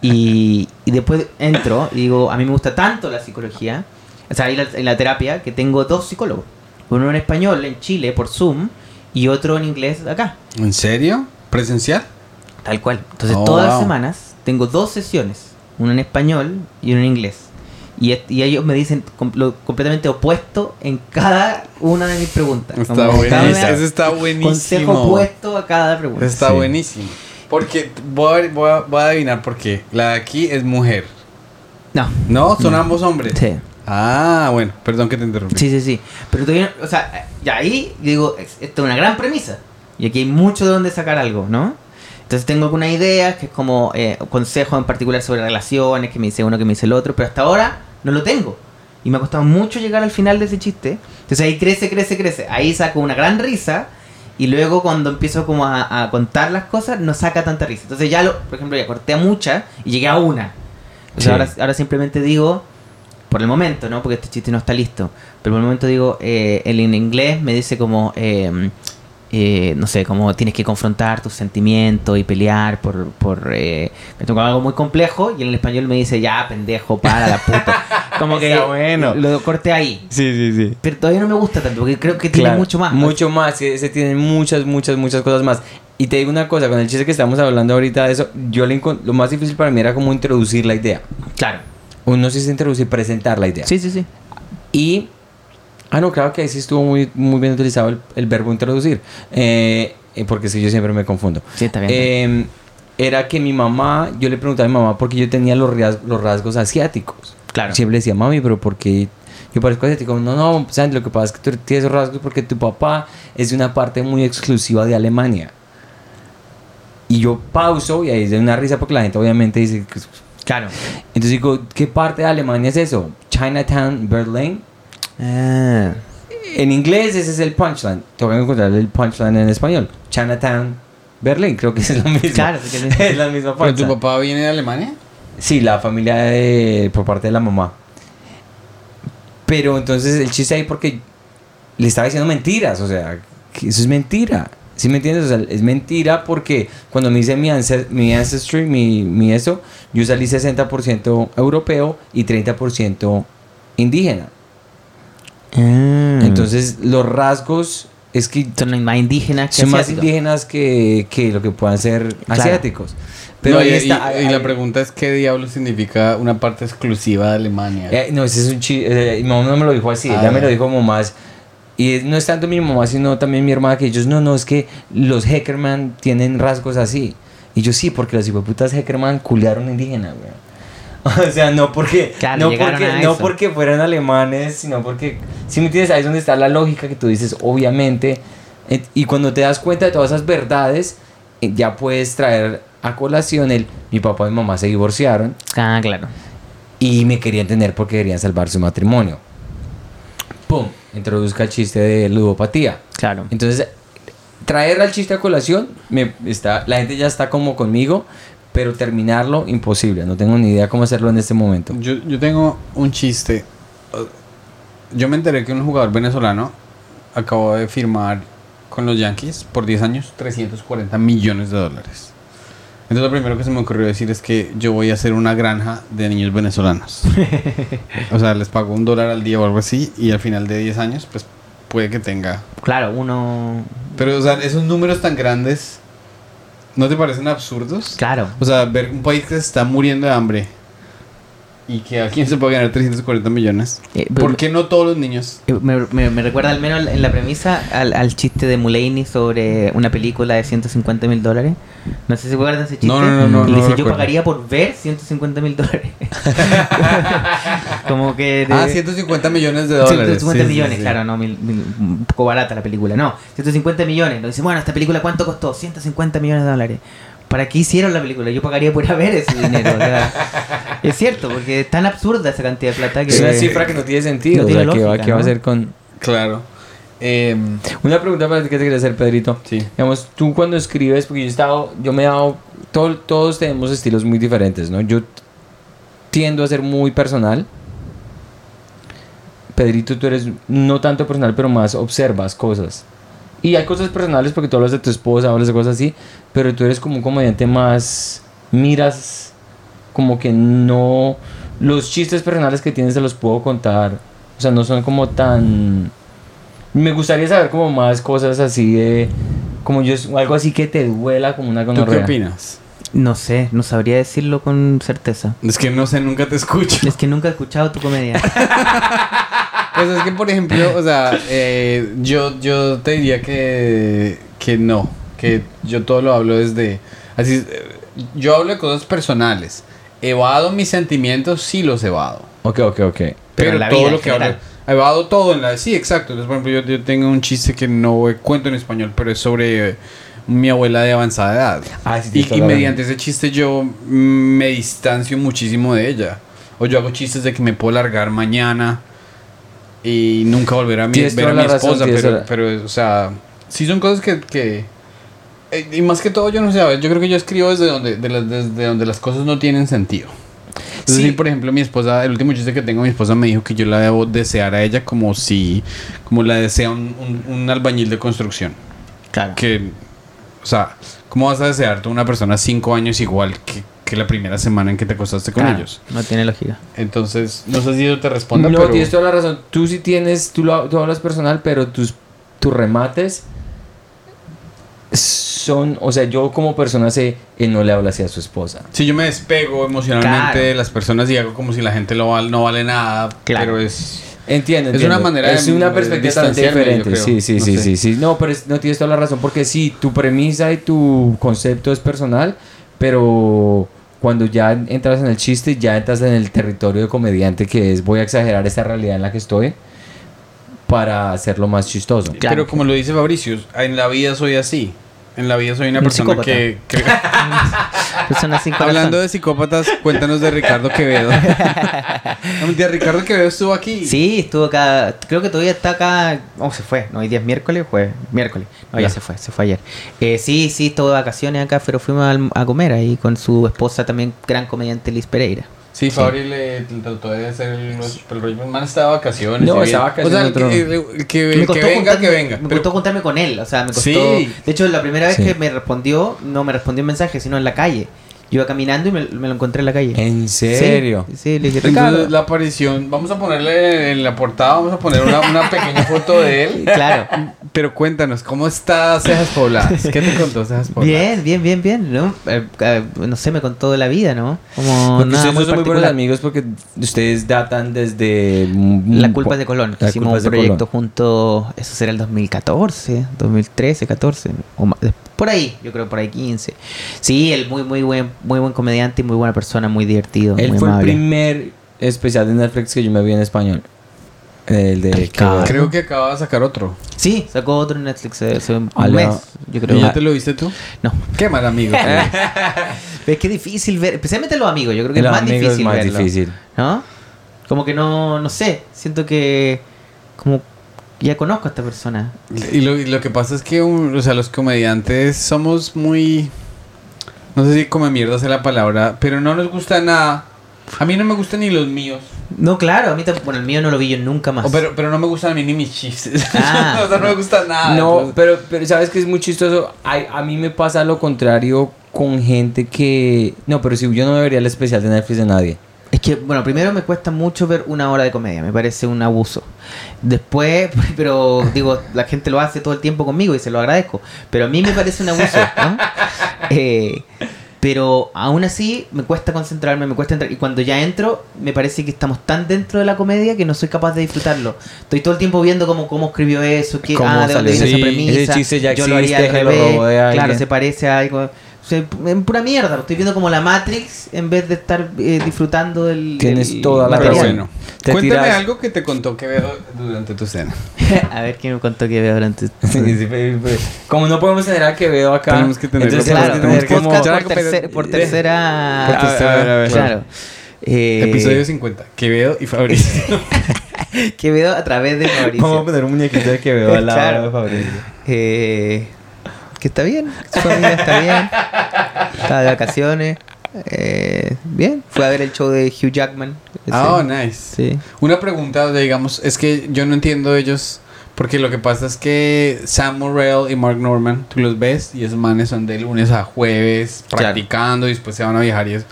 Y, y después entro y digo, a mí me gusta tanto la psicología, o sea, ir a- en la terapia, que tengo dos psicólogos. Uno en español en Chile por Zoom y otro en inglés acá.
¿en serio? ¿Presencial?
Tal cual. Entonces
Oh,
todas las
wow.
semanas tengo dos sesiones, una en español y una en inglés. Y, ellos me dicen com- lo completamente opuesto en cada una de mis preguntas.
Está buenísimo. Eso está buenísimo.
Consejo opuesto a cada pregunta.
Está
Sí.
buenísimo. Porque voy a, voy, a, voy a adivinar por qué. La de aquí es mujer.
No.
¿No? Son
No.
ambos hombres.
Sí.
Ah, bueno, perdón que te interrumpí.
Sí, sí, sí. Pero todavía, o sea, ya ahí digo, es- esto es una gran premisa. Y aquí hay mucho de donde sacar algo, ¿no? Entonces tengo algunas ideas, que es como eh, consejos en particular sobre relaciones, que me dice uno, que me dice el otro, pero hasta ahora no lo tengo. Y me ha costado mucho llegar al final de ese chiste. Entonces ahí crece, crece, crece. Ahí saco una gran risa. Y luego cuando empiezo como a, a contar las cosas, no saca tanta risa. Entonces ya, lo, por ejemplo, ya corté a muchas y llegué a una. Entonces
Sí.
ahora, ahora simplemente digo, por el momento, ¿no? Porque este chiste no está listo. Pero por el momento digo, eh, él en inglés me dice como, eh, eh, no sé, como tienes que confrontar tus sentimientos y pelear por, por eh, me tocó algo muy complejo. Y en el español me dice, ya, pendejo, para la puta. Como que
bueno.
lo corté ahí.
Sí, sí, sí.
Pero todavía no me gusta tanto, porque creo que tiene
Claro,
mucho más.
Mucho más, que se tienen muchas, muchas, muchas cosas más. Y te digo una cosa, con el chiste que estamos hablando ahorita de eso, yo le lo más difícil para mí era como introducir la idea.
Claro.
Uno sí se introducir, presentar la idea.
Sí, sí, sí.
Y. Ah, no, claro que ahí sí estuvo muy, muy bien utilizado el, el verbo introducir. Eh, eh, porque sí, yo siempre me confundo.
Sí, está bien.
Eh, era que mi mamá, yo le preguntaba a mi mamá porque yo tenía los, ras- los rasgos asiáticos.
Claro.
Siempre decía, mami, pero ¿por qué yo parezco asiático? No, no, Sandy, lo que pasa es que tú tienes esos rasgos porque tu papá es de una parte muy exclusiva de Alemania. Y yo pauso y ahí es de una risa porque la gente obviamente dice,
Claro.
entonces digo, ¿qué parte de Alemania es eso? Chinatown, Berlin.
Ah.
En inglés ese es el punchline. Tengo que encontrar el punchline en español. Chinatown, Berlín, creo que es lo mismo.
Claro, que es-
la misma
¿Pero tu
punchline.
papá viene de Alemania?
Sí, la familia de- por parte de la mamá. Pero entonces el chiste ahí porque le estaba diciendo mentiras, o sea, que eso es mentira. ¿Sí me entiendes? O sea, es mentira porque cuando me hice mi, ance- mi ancestry, mi, mi eso, yo salí 60% europeo y 30% indígena.
Mm.
Entonces los rasgos es que
son más indígenas que
son más indígenas que, que lo que puedan ser
Claro.
asiáticos. Pero
No,
ahí
y,
está.
y- la pregunta es: ¿qué diablo significa una parte exclusiva de Alemania?
Eh, no, ese es un chiste. mi mamá no me lo dijo así,
Ah,
ella me lo dijo como más. Y es- no es tanto mi mamá, sino también mi hermana, que ellos no, no, es que los Heckerman tienen rasgos así. Y yo sí, porque los hijueputas Heckerman culearon indígenas, güey. O sea, no porque,
Claro,
no, porque, no porque fueran alemanes, sino porque, si me entiendes, ahí es donde está la lógica que tú dices, obviamente. Y cuando te das cuenta de todas esas verdades, eh, ya puedes traer a colación el, mi papá y mi mamá se divorciaron
Ah, claro.
y me querían tener porque querían salvar su matrimonio. ¡Pum! Introduzca el chiste de ludopatía.
Claro.
Entonces, traer al chiste a colación, me está, la gente ya está como conmigo, pero terminarlo, imposible. No tengo ni idea cómo hacerlo en este momento.
Yo, yo tengo un chiste. Yo me enteré que un jugador venezolano acabó de firmar con los Yankees por 10 años 340 millones de dólares. Entonces lo primero que se me ocurrió decir es que yo voy a hacer una granja de niños venezolanos. o sea, les pago un dólar al día o algo así y al final de 10 años pues puede que tenga.
Claro, uno.
Pero o sea, esos números tan grandes ¿no te parecen absurdos?
Claro.
O sea, ver un país que se está muriendo de hambre y que a quién se puede ganar 340 millones.
Eh,
¿Por qué no todos los niños?
Eh, Me, me- me recuerda al menos en la premisa al, al chiste de Mulaney sobre una película de 150 mil dólares. No sé si de ese chiste.
No, no, no, no,
Y dice, yo
recuerdo".
pagaría por ver 150 mil dólares. Como que... de-
Ah, 150 millones de dólares.
150
Sí, sí,
millones,
sí.
claro, no, mil- mil- un poco barata la película. No, 150 millones. Nos dice, bueno, esta película ¿cuánto costó? 150 millones de dólares. ¿Para qué hicieron la película? Yo pagaría por ver ese dinero. Es cierto, porque es tan absurda esa cantidad de plata que...
Es una cifra que no tiene sentido.
No tiene
o sea, ¿qué va-
lógica,
¿qué va a hacer con...?
Claro. Em,
Una pregunta para ti que te quería hacer, Pedrito.
sí.
Digamos, tú cuando escribes, porque yo he estado, yo me he dado, todo- todos tenemos estilos muy diferentes, ¿no? Yo tiendo a ser muy personal. Pedrito, tú eres no tanto personal, pero más observas cosas. Y hay cosas personales porque tú hablas de tu esposa, hablas de cosas así, pero tú eres como un comediante más, miras como que no, los chistes personales que tienes se los puedo contar, o sea, no son como tan... Me gustaría saber como más cosas así de, como yo, algo así que te duela como una
¿Tú qué
gonorrea.
opinas?
No sé, no sabría decirlo con certeza.
Es que no sé, nunca te escucho.
Es que nunca he escuchado tu comedia.
Pues es que, por ejemplo, o sea, eh, yo, yo te diría que, que no, que yo todo lo hablo desde... Así, eh, yo hablo de cosas personales. Evado mis sentimientos, sí los evado.
Ok, ok, ok.
Pero,
en la
todo
vida
lo
en
que hablo...
general.
Evado todo en la... Sí, exacto. Entonces, por ejemplo, yo, yo tengo un chiste que no cuento en español, pero es sobre mi abuela de avanzada edad.
Ah, sí,
y, y mediante ese chiste yo mm, me distancio muchísimo de ella. O yo hago chistes de que me puedo largar mañana y nunca volver a mi,
Tienes
ver a
toda
mi
la razón,
esposa.
tienes
pero, pero, o sea, sí son cosas que... que eh, y más que todo, yo no sé, a ver, yo creo que yo escribo desde donde, de las- desde donde las cosas no tienen sentido. Es
Sí.
decir, por ejemplo, mi esposa, el último chiste que tengo, mi esposa me dijo que yo la debo desear a ella como si, como la desea un, un- un albañil de construcción.
Claro.
Que, o sea, ¿cómo vas a desear tú a una persona cinco años igual que, que la primera semana en que te acostaste con
Claro,
ellos?
No tiene lógica.
Entonces, no sé si eso te responde,
no,
pero...
tienes toda la razón. Tú sí tienes, tú, lo, tú hablas personal, pero tus, tus remates son, o sea, yo como persona sé que no le habla así a su esposa.
Si yo me despego emocionalmente
Claro.
de las personas y hago como si la gente lo val- no vale nada,
Claro.
pero es...
Entiendo,
Es
entiendo.
una manera
Es
de-
una
de
perspectiva
yo
diferente. Sí, sí,
No
sí,
sé.
sí, sí. No, pero es- no tienes toda la razón porque sí, tu premisa y tu concepto es personal, pero cuando ya entras en el chiste, ya entras en el territorio de comediante que es voy a exagerar esta realidad en la que estoy para hacerlo más chistoso.
Claro.
Pero como lo dice Fabricio, en la vida soy así. En la vida soy una
Un
persona
psicópata.
que... que-
Personas sin
Hablando de psicópatas, cuéntanos de Ricardo Quevedo. mentira, Ricardo Quevedo estuvo aquí.
Sí, estuvo acá. Creo que todavía está acá. Oh, se fue. No, hoy día es miércoles, jueves. Miércoles. No, ya
Ya.
se fue, se fue ayer. Eh, sí, sí, estuvo de vacaciones acá, pero fuimos a comer ahí con su esposa también, gran comediante Liz Pereira.
Sí, Fabri le le trató de hacer los pero el man está de vacaciones.
No, está de vacaciones
O sea, el
otro.
que, el- el que, el
Me
que
costó
venga, que venga.
Me
Pero-
costó juntarme con él, o sea, me costó.
Sí.
De hecho, la primera vez
Sí.
que me respondió, no me respondió en mensaje, sino en la calle. Yo iba caminando y me, me lo encontré en la calle.
¿En serio?
Sí, sí, le dije, Ricardo.
Entonces, la aparición, vamos a ponerle en la portada, vamos a poner una, una pequeña foto de él.
Claro.
Pero cuéntanos, ¿cómo está Cejas Pobladas? ¿Qué te contó Cejas Pobladas?
Bien, bien, bien, bien, ¿no? Eh, eh, no sé, me contó de la vida, ¿no? Como
Porque
nada
ustedes
muy
son muy buenos amigos porque ustedes datan desde...
La culpa es de Colón. que
La
hicimos un proyecto
Colón.
juntos, eso será el 2014, 2013, 14, o más, por ahí, yo creo por ahí 15. Sí, él muy, muy buen, muy buen comediante y muy buena persona, muy divertido,
Él
muy
fue
amable.
el primer especial de Netflix que yo me vi en español. El de...
Ay,
que-.
Creo que acaba de sacar otro.
Sí, sacó otro en Netflix hace hace un mes, yo creo.
¿Y ya te lo viste tú?
No.
Qué mal amigo.
Es que es difícil ver, especialmente los amigos, yo creo que
Los
es más difícil
es más
verlo,
difícil.
¿No? Como que no, no sé, siento que como ya conozco a esta persona.
Y lo, y lo que pasa es que un- o sea, los comediantes somos muy... No sé si come mierda sea la palabra, pero no nos gusta nada. A mí no me gustan ni los míos.
No, claro, a mí tampoco, bueno, el mío no lo vi yo nunca más.
O pero, pero no me gustan a mí ni mis chistes.
Ah.
o sea, no me gusta nada.
No, pero, pero sabes que es muy chistoso. Ay, a mí me pasa lo contrario con gente que... No, pero si yo no me vería el especial de Netflix de nadie.
Es que, bueno, primero me cuesta mucho ver una hora de comedia, me parece un abuso. Después, pero digo, la gente lo hace todo el tiempo conmigo y se lo agradezco. Pero a mí me parece un abuso, ¿no? Eh, pero aún así me cuesta concentrarme, me cuesta entrar. Y cuando ya entro, me parece que estamos tan dentro de la comedia que no soy capaz de disfrutarlo. Estoy todo el tiempo viendo cómo, cómo escribió eso, qué, ah, de dónde viene esa premisa.
ese chiste ya
yo lo haría
existe,
al
lo
revés.
de
Claro, se parece a algo. O sea, en pura mierda, estoy viendo como la Matrix en vez de estar eh, disfrutando del.
Tienes
del
toda la razón.
bueno, cuéntame
tiras-
algo que te contó Quevedo durante tu cena.
a ver quién me contó que veo durante.
Sí, sí, pero- pero- Como no podemos tener a Quevedo acá,
Tenemos que tenerlo
entonces
por-
tenemos
Claro,
que tener como-
por, tercer- por tercera.
por tercera- a ver, a ver.
Claro. Eh,
Episodio 50. Quevedo y Fabricio.
que veo a través de Mauricio.
Vamos a poner un muñequito de Quevedo al lado
Claro.
de Fabricio.
Eh, que está bien, su familia está bien, está de vacaciones. Eh, bien, fue a ver el show de Hugh Jackman.
Ah, oh, nice.
Sí.
Una pregunta, digamos, es que yo no entiendo ellos. Porque lo que pasa es que Sam Morrell y Mark Norman, tú los ves y esos manes son de lunes a jueves
Claro.
practicando y después se van a viajar y eso.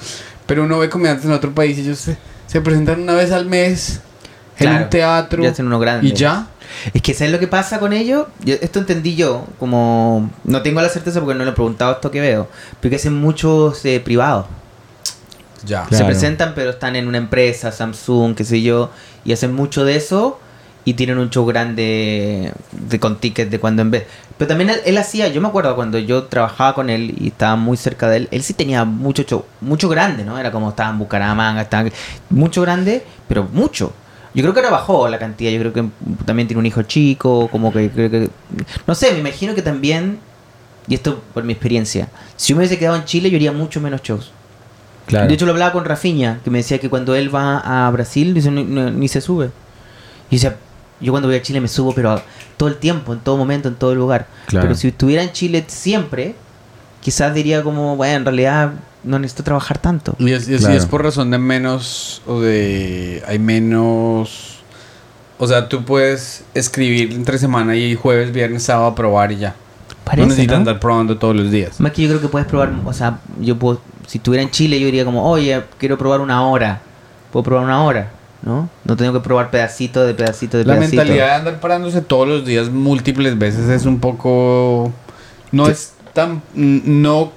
Pero uno ve comediantes en otro país y ellos se, se presentan una vez al mes en un teatro
ya
y ya.
Es que ¿sabes lo que pasa con ellos? Yo- esto entendí yo, como no tengo la certeza porque no le he preguntado esto que veo, pero que hacen muchos eh, privados.
Ya.
Se
Claro.
presentan pero están en una empresa, Samsung, qué sé yo, y hacen mucho de eso y tienen un show grande de, con tickets de cuando en vez. Pero también él, él hacía, yo me acuerdo cuando yo trabajaba con él y estaba muy cerca de él, él sí tenía mucho show, mucho grande, ¿no? Era como estaba en Bucaramanga, estaba mucho grande, pero mucho. Yo creo que ahora bajó la cantidad, yo creo que también tiene un hijo chico, como que creo que... No sé, me imagino que también y esto por mi experiencia, si yo me hubiese quedado en Chile, yo haría mucho menos shows.
Claro.
De hecho, lo hablaba con Rafiña, que me decía que cuando él va a Brasil, dice, "No- no- ni se sube. Y decía, yo cuando voy a Chile me subo, pero a- todo el tiempo, en todo momento, en todo lugar.
Claro.
Pero si estuviera en Chile siempre, quizás diría como, bueno, en realidad no necesito trabajar tanto.
Y es, y es- y es por razón de menos o de... Hay menos... O sea, tú puedes escribir entre semana y jueves, viernes, sábado, probar y ya.
Parece,
no necesitas
¿no?
andar probando todos los días.
Más que yo creo que puedes probar, o sea, yo puedo, si estuviera en Chile, yo diría como, oye, quiero probar una hora. Puedo probar una hora, ¿no? No tengo que probar pedacito de pedacito de
La
pedacito.
mentalidad de andar parándose todos los días múltiples veces es un poco... No es tan... No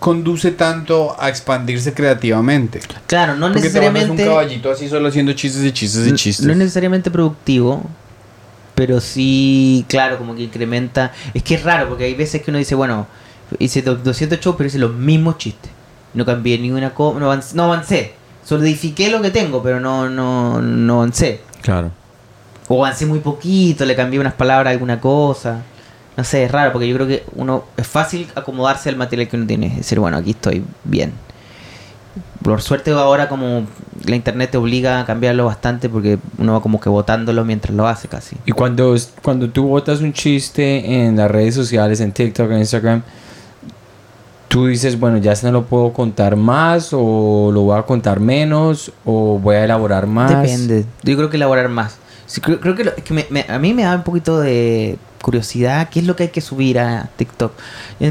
conduce tanto a expandirse creativamente.
Claro, no
Porque te vuelves un
necesariamente.
caballito así solo haciendo chistes y chistes y chistes.
No es necesariamente productivo, pero sí, claro, como que incrementa. Es que es raro, porque hay veces que uno dice, bueno, hice do- 200 shows, pero hice los mismos chistes. No cambié ni una cosa, no avancé, no avancé. Solidifiqué lo que tengo, pero no, no, no avancé.
Claro.
O avancé muy poquito, le cambié unas palabras a alguna cosa. No sé, es raro, porque yo creo que uno es fácil acomodarse al material que uno tiene. Es decir, bueno, aquí estoy bien. Por suerte ahora como la internet te obliga a cambiarlo bastante porque uno va como que botándolo mientras lo hace casi.
Y cuando, cuando tú botas un chiste en las redes sociales, en TikTok, en Instagram, tú dices, bueno, ya se no lo puedo contar más, o lo voy a contar menos, o voy a elaborar más.
Depende. Yo creo que elaborar más. Sí, creo, creo que, lo- es que me- me- a mí me da un poquito de curiosidad qué es lo que hay que subir a TikTok.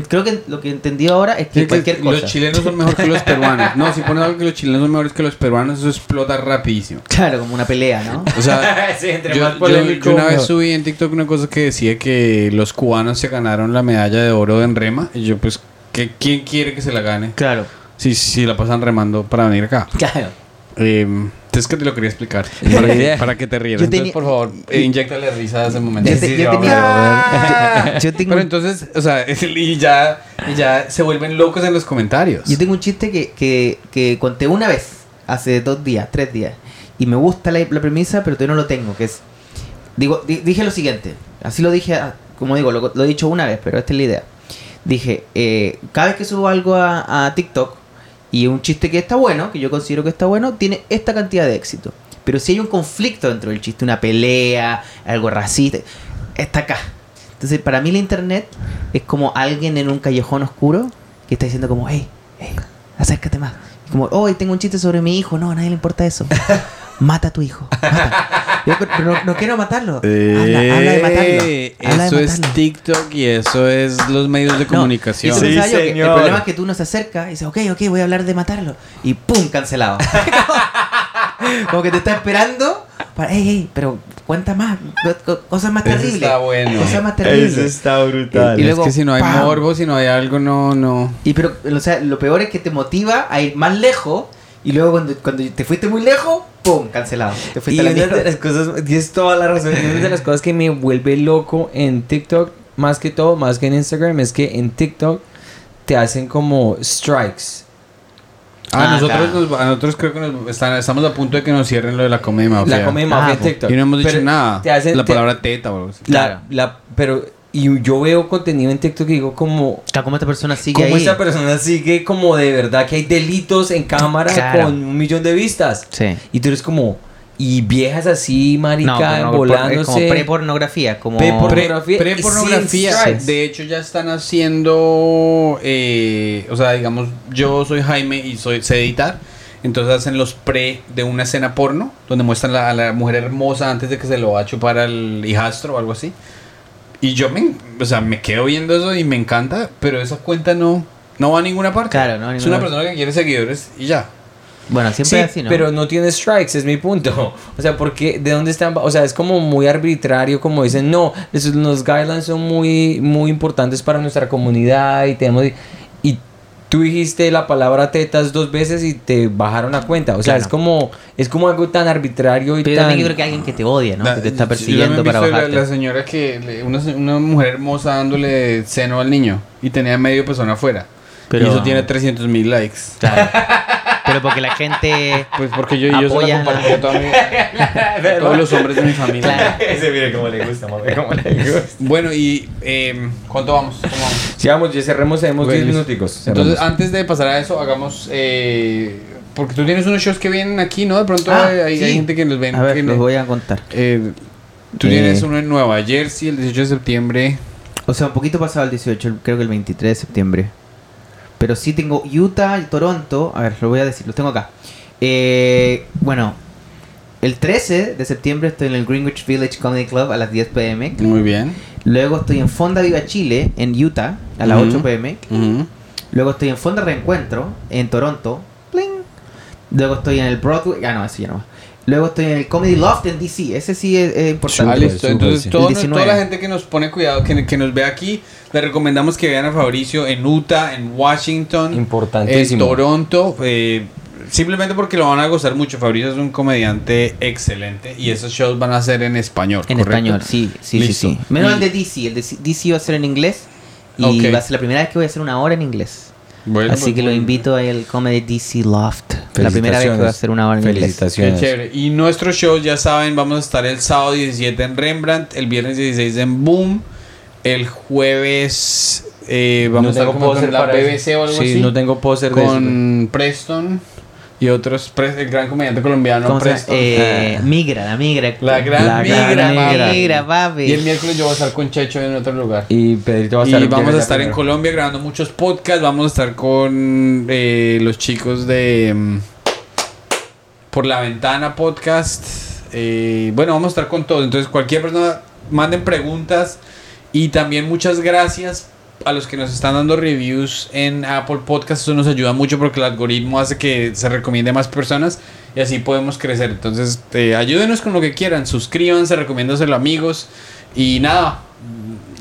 Creo que lo que entendí ahora es que
Sí, que
cualquier cosa.
Los chilenos son mejor que los peruanos. No, si pones algo que los chilenos son mejores que los peruanos, eso explota rapidísimo.
Claro, como una pelea, ¿no?
O sea,
Sí, entre
yo,
más polémico,
yo una vez subí en TikTok una cosa que decía que los cubanos se ganaron la medalla de oro en rema. Y yo, pues, ¿qué, ¿quién quiere que se la gane?
Claro.
Si, si la pasan remando para venir acá.
Claro.
Eh, entonces, que te lo quería explicar. Para que, para que te rías.
Yo
Entonces, por favor, eh, inyectale risa a ese momento.
Yo,
Sí,
te-
sí,
yo tenía- yo tengo
Pero
un-
entonces, o sea, y ya, y ya se vuelven locos en los comentarios.
Yo tengo un chiste que, que, que conté una vez, hace dos días, tres días. Y me gusta la, la premisa, pero todavía no lo tengo. Que es. Digo, di- dije lo siguiente. Así lo dije, ah, como digo, lo, lo he dicho una vez, pero esta es la idea. Dije, eh, cada vez que subo algo a, a TikTok y un chiste que está bueno, que yo considero que está bueno, tiene esta cantidad de éxito. Pero si hay un conflicto dentro del chiste, una pelea, algo racista, está acá. Entonces, para mí la internet es como alguien en un callejón oscuro que está diciendo como, hey, hey, acércate más. Y como, hoy tengo un chiste sobre mi hijo. No, a nadie le importa eso. Mata a tu hijo. mata. Yo, pero, no, no quiero matarlo. Habla, habla de matarlo.
Eh,
Habla
eso
de
es
matarlo.
TikTok y eso es los medios de
No,
comunicación.
y eso
Sí,
yo, que
señor.
el problema es que tú no se acercas y dices, ok, ok, voy a hablar de matarlo. Y ¡pum! cancelado. Como que te está esperando para, hey, hey, pero cuenta más, co- co- cosas más
Eso
terribles.
está bueno.
Cosas más terribles.
está brutal.
Y
es
luego,
que si no hay
¡pam!
morbo, si no hay algo, no, no.
Y pero, o sea, lo peor es que te motiva a ir más lejos y luego cuando, cuando te fuiste muy lejos, ¡pum! cancelado. Te
Y
fuiste a la
una de las cosas, tienes toda la razón, y una de las cosas que me vuelve loco en TikTok, más que todo, más que en Instagram, es que en TikTok te hacen como strikes.
Ah,
Ah,
nosotros,
claro.
nos- a nosotros creo que nos están- estamos a punto de que nos cierren lo de la comedia mafia.
La comedia
Ah,
mafia en
pues.
TikTok.
Y no hemos dicho
Pero
nada.
te hacen-
la
te-
palabra teta o algo así.
La,
Claro.
la, pero, y yo veo contenido en TikTok y digo como...
Como esta persona sigue
Como
ahí.
esta persona sigue como de verdad que hay delitos en cámara
Claro.
con un millón de vistas.
Sí.
Y tú eres como... Y viejas así, marica,
No, pero no,
volándose.
como pre-pornografía, como...
Pre-
Pre- Pre-pornografía.
sin strikes.
de hecho, ya están haciendo. eh, o sea, digamos, yo soy Jaime y soy, sé editar. Entonces hacen los pre de una escena porno, donde muestran la- a la mujer hermosa antes de que se lo va a chupar al hijastro o algo así. Y yo me, o sea, me quedo viendo eso y me encanta, pero esa cuenta no, no va a ninguna parte.
Claro, no a
Es una
parte.
persona que quiere seguidores y ya.
Bueno, siempre
Sí,
es así, ¿no?
pero no tiene strikes, es mi punto. O sea, porque de dónde están, o sea, es como muy arbitrario, como dicen, no, esos- los guidelines son muy, muy importantes para nuestra comunidad y tenemos y tú dijiste la palabra tetas dos veces y te bajaron la cuenta. O sea,
Claro.
es como, es como algo tan arbitrario y
Pero
tan.
también yo creo que alguien que te odia, ¿no?
La-
que te está persiguiendo para bajarte.
La, la señora que, le- una, una mujer hermosa dándole seno al niño y tenía medio pezón afuera.
Pero-
Y eso tiene 300 mil likes.
Claro. Pero porque la gente.
Pues porque yo, yo se
Apoya
lo compartí a, toda mi- a todos los hombres de mi familia.
Claro.
Ese mire cómo le gusta, mami, cómo le gusta.
Bueno, y eh, ¿cuánto vamos? ¿Cómo vamos?
Si vamos, ya cerremos, tenemos
Bueno,
10
listo.
minuticos.
Entonces, antes de pasar a eso, hagamos. Eh, porque tú tienes unos shows que vienen aquí, ¿no? De pronto
Ah,
hay, hay
sí.
gente que los ven.
A ver,
que
los
no-
voy a contar.
eh, tú
Eh.
tienes uno en Nueva Jersey el 18 de septiembre.
O sea, un poquito pasado el 18, creo que el 23 de septiembre. Pero sí tengo Utah y Toronto. A ver, lo voy a decir, los tengo acá. Eh, bueno, el 13 de septiembre estoy en el Greenwich Village Comedy Club a las 10 pm.
Muy bien.
Luego estoy en Fonda Viva Chile en Utah a las
Ujú.
8 pm. Luego estoy en Fonda Reencuentro en Toronto. Pling. Luego estoy en el Broadway. Ah, no, ese ya no. Luego estoy en el Comedy Loft en DC. Ese sí es, es importante.
Listo. Entonces, todo- toda
19.
la gente que nos pone cuidado, que, que nos ve aquí, le recomendamos que vean a Fabricio en Utah, en Washington, en
Importantísimo.
Toronto. eh, simplemente porque lo van a gozar mucho. Fabricio es un comediante excelente y esos shows van a ser en español.
En
¿correcto?
español, sí, sí,
Listo.
sí, sí. Menos
Y-
el de DC. El de DC va a ser en inglés. Y
Ok.
va a ser la primera vez que voy a hacer una hora en inglés.
Bueno,
Así
pues,
que lo invito al Comedy DC Loft. La primera vez que voy a hacer una hora en inglés.
Qué
Felicitaciones.
chévere. Y nuestros shows, ya saben, vamos a estar el sábado 17 en Rembrandt, el viernes 16 en Boom, el jueves eh, vamos
No
a estar con
póster
la
para
BBC o algo
Sí,
así.
no tengo póster de eso.
con Preston y otros, el gran comediante colombiano
¿Cómo se llama?
Preston.
Eh, migra, la migra.
La gran
La
migra,
gran
papi.
migra, papi.
y el miércoles yo voy a estar con Checho en otro lugar.
Y Pedrito va a
Y
estar
vamos a estar en. Colombia grabando muchos podcasts. Vamos a estar con eh, los chicos de mm, Por la Ventana Podcast. Eh, bueno, vamos a estar con todos. Entonces, cualquier persona, manden preguntas. Y también muchas gracias a los que nos están dando reviews en Apple Podcast. Eso nos ayuda mucho porque el algoritmo hace que se recomiende a más personas y así podemos crecer. Entonces, eh, ayúdenos con lo que quieran. Suscríbanse, recomiéndoselo a amigos. Y nada,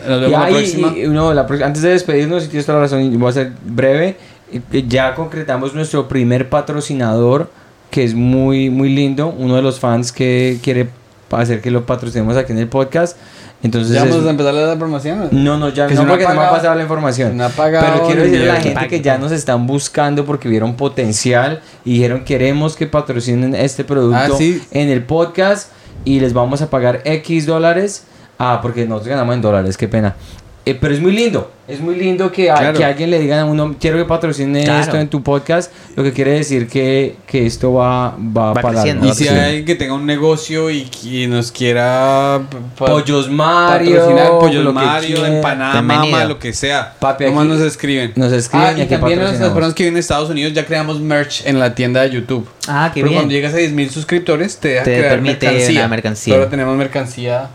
nos vemos
Y
la próxima.
y- no, la pro- antes de despedirnos, si tienes toda la razón, voy a ser breve. eh, Ya concretamos nuestro primer patrocinador, que es muy, muy lindo. Uno de los fans que quiere hacer que lo patrocinemos aquí en el podcast. Entonces,
¿Ya
es-
vamos a empezar la promoción?
no, no, ya
Que
no, porque no me ha pasado la información.
No ha pagado
Pero quiero
ni
decirle a la gente que ya nos están buscando porque vieron potencial y dijeron queremos que patrocinen este producto
Ah, sí.
en el podcast y les vamos a pagar X dólares. Ah, porque nosotros ganamos en dólares, qué pena. Eh, pero es muy lindo, es muy lindo que, a-
Claro.
que alguien le diga a uno, quiero que patrocine
Claro.
esto en tu podcast, lo que quiere decir que, que esto va, va,
Va
para
creciendo,
Y si hay alguien que tenga un negocio y que nos quiera
Pollos Mario,
patrocinar
lo
Pollos Mario, empanada, mama, lo que sea.
Papi,
Nomás
aquí
nos escriben.
nos escriben
Ah,
y
y también las personas que viven en Estados Unidos ya creamos merch en la tienda de YouTube.
Ah, qué
Pero
bien.
cuando llegas a 10.000 suscriptores te deja
Te
crear
permite
mercancía.
una mercancía.
Ahora tenemos mercancía.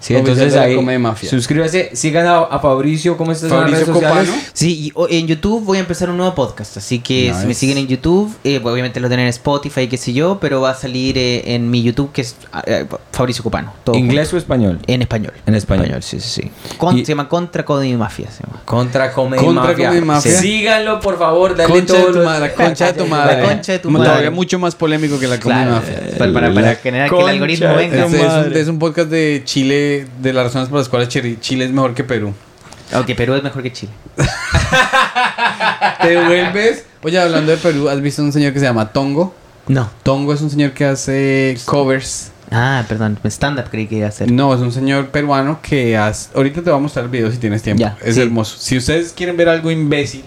Sí, entonces
la
ahí
Comedia Mafia.
suscríbase, sigan a, a Fabricio, ¿cómo estás en las
Fabricio
redes sociales?
Copano.
Sí, y o- en YouTube voy a empezar un nuevo podcast, así que si me siguen en YouTube, eh, obviamente lo tienen en Spotify, qué sé yo, pero va a salir eh, en mi YouTube que es ah, eh, Fabricio Copano. todo
¿Inglés o español?
En español.
En español.
sí, sí, sí. Con-
Y-
Se llama Contra Comedy Mafia. Se llama.
Contra Comedy
Contra
Mafia.
Comedy Mafia.
Síganlo, por favor, dale
Concha de tu madre, la concha de tu
La
madre.
concha de tu
Todavía
madre.
mucho más polémico que la Comedia
Claro,
Mafia.
para, para, para generar que el algoritmo venga.
Este es, un, es un podcast de Chile, de las razones por las cuales Chile, es mejor que Perú.
Aunque Perú es mejor que Chile.
Te vuelves. Oye, hablando de Perú, ¿has visto un señor que se llama Tongo?
No.
Tongo es un señor que hace covers.
Ah, perdón. Stand-up creí que iba a ser.
No, es un señor peruano que hace. Ahorita te voy a mostrar el video si tienes tiempo.
Ya,
es
sí.
hermoso. Si ustedes quieren ver algo imbécil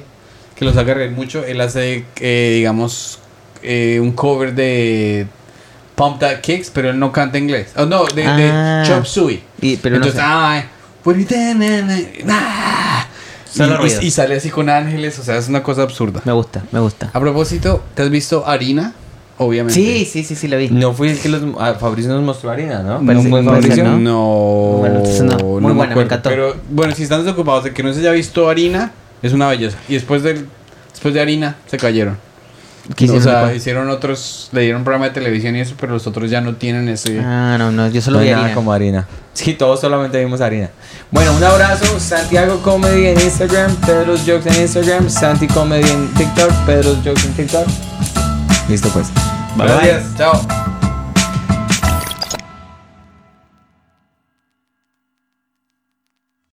que los haga reír mucho, él hace, eh, digamos, eh, un cover de Pump That Kicks, pero él no canta inglés. Oh, no, de,
Ah.
de Chop Suey.
Y- pero no
Entonces,
sé.
ay, what you done? Ah. Y- y, y sale así con ángeles, o sea, es una cosa absurda.
Me gusta, me gusta.
A propósito, ¿te has visto Harina? Obviamente.
Sí, sí, sí, sí, lo vi.
No fui el que los, ah, Fabricio nos mostró harina, ¿no?
No,
Parece-
fue
parece,
Fabricio.
¿no?
No,
Bueno, entonces no. Muy
no
buena, me encantó.
Pero bueno, si están desocupados de que no se haya visto harina, es una belleza. Y después del, después de harina, se cayeron.
¿Qué
o
hicieron
sea, hicieron otros, le dieron un programa de televisión y eso, pero los otros ya no tienen ese.
Ah, no, no, yo solo
No
vi
nada
harina.
como harina. Sí, todos solamente vimos harina. Bueno, un abrazo. Santiago Comedy en Instagram, Pedro's Jokes en Instagram, Santi Comedy en TikTok, Pedro's Jokes en TikTok. Listo pues.
Gracias, chao.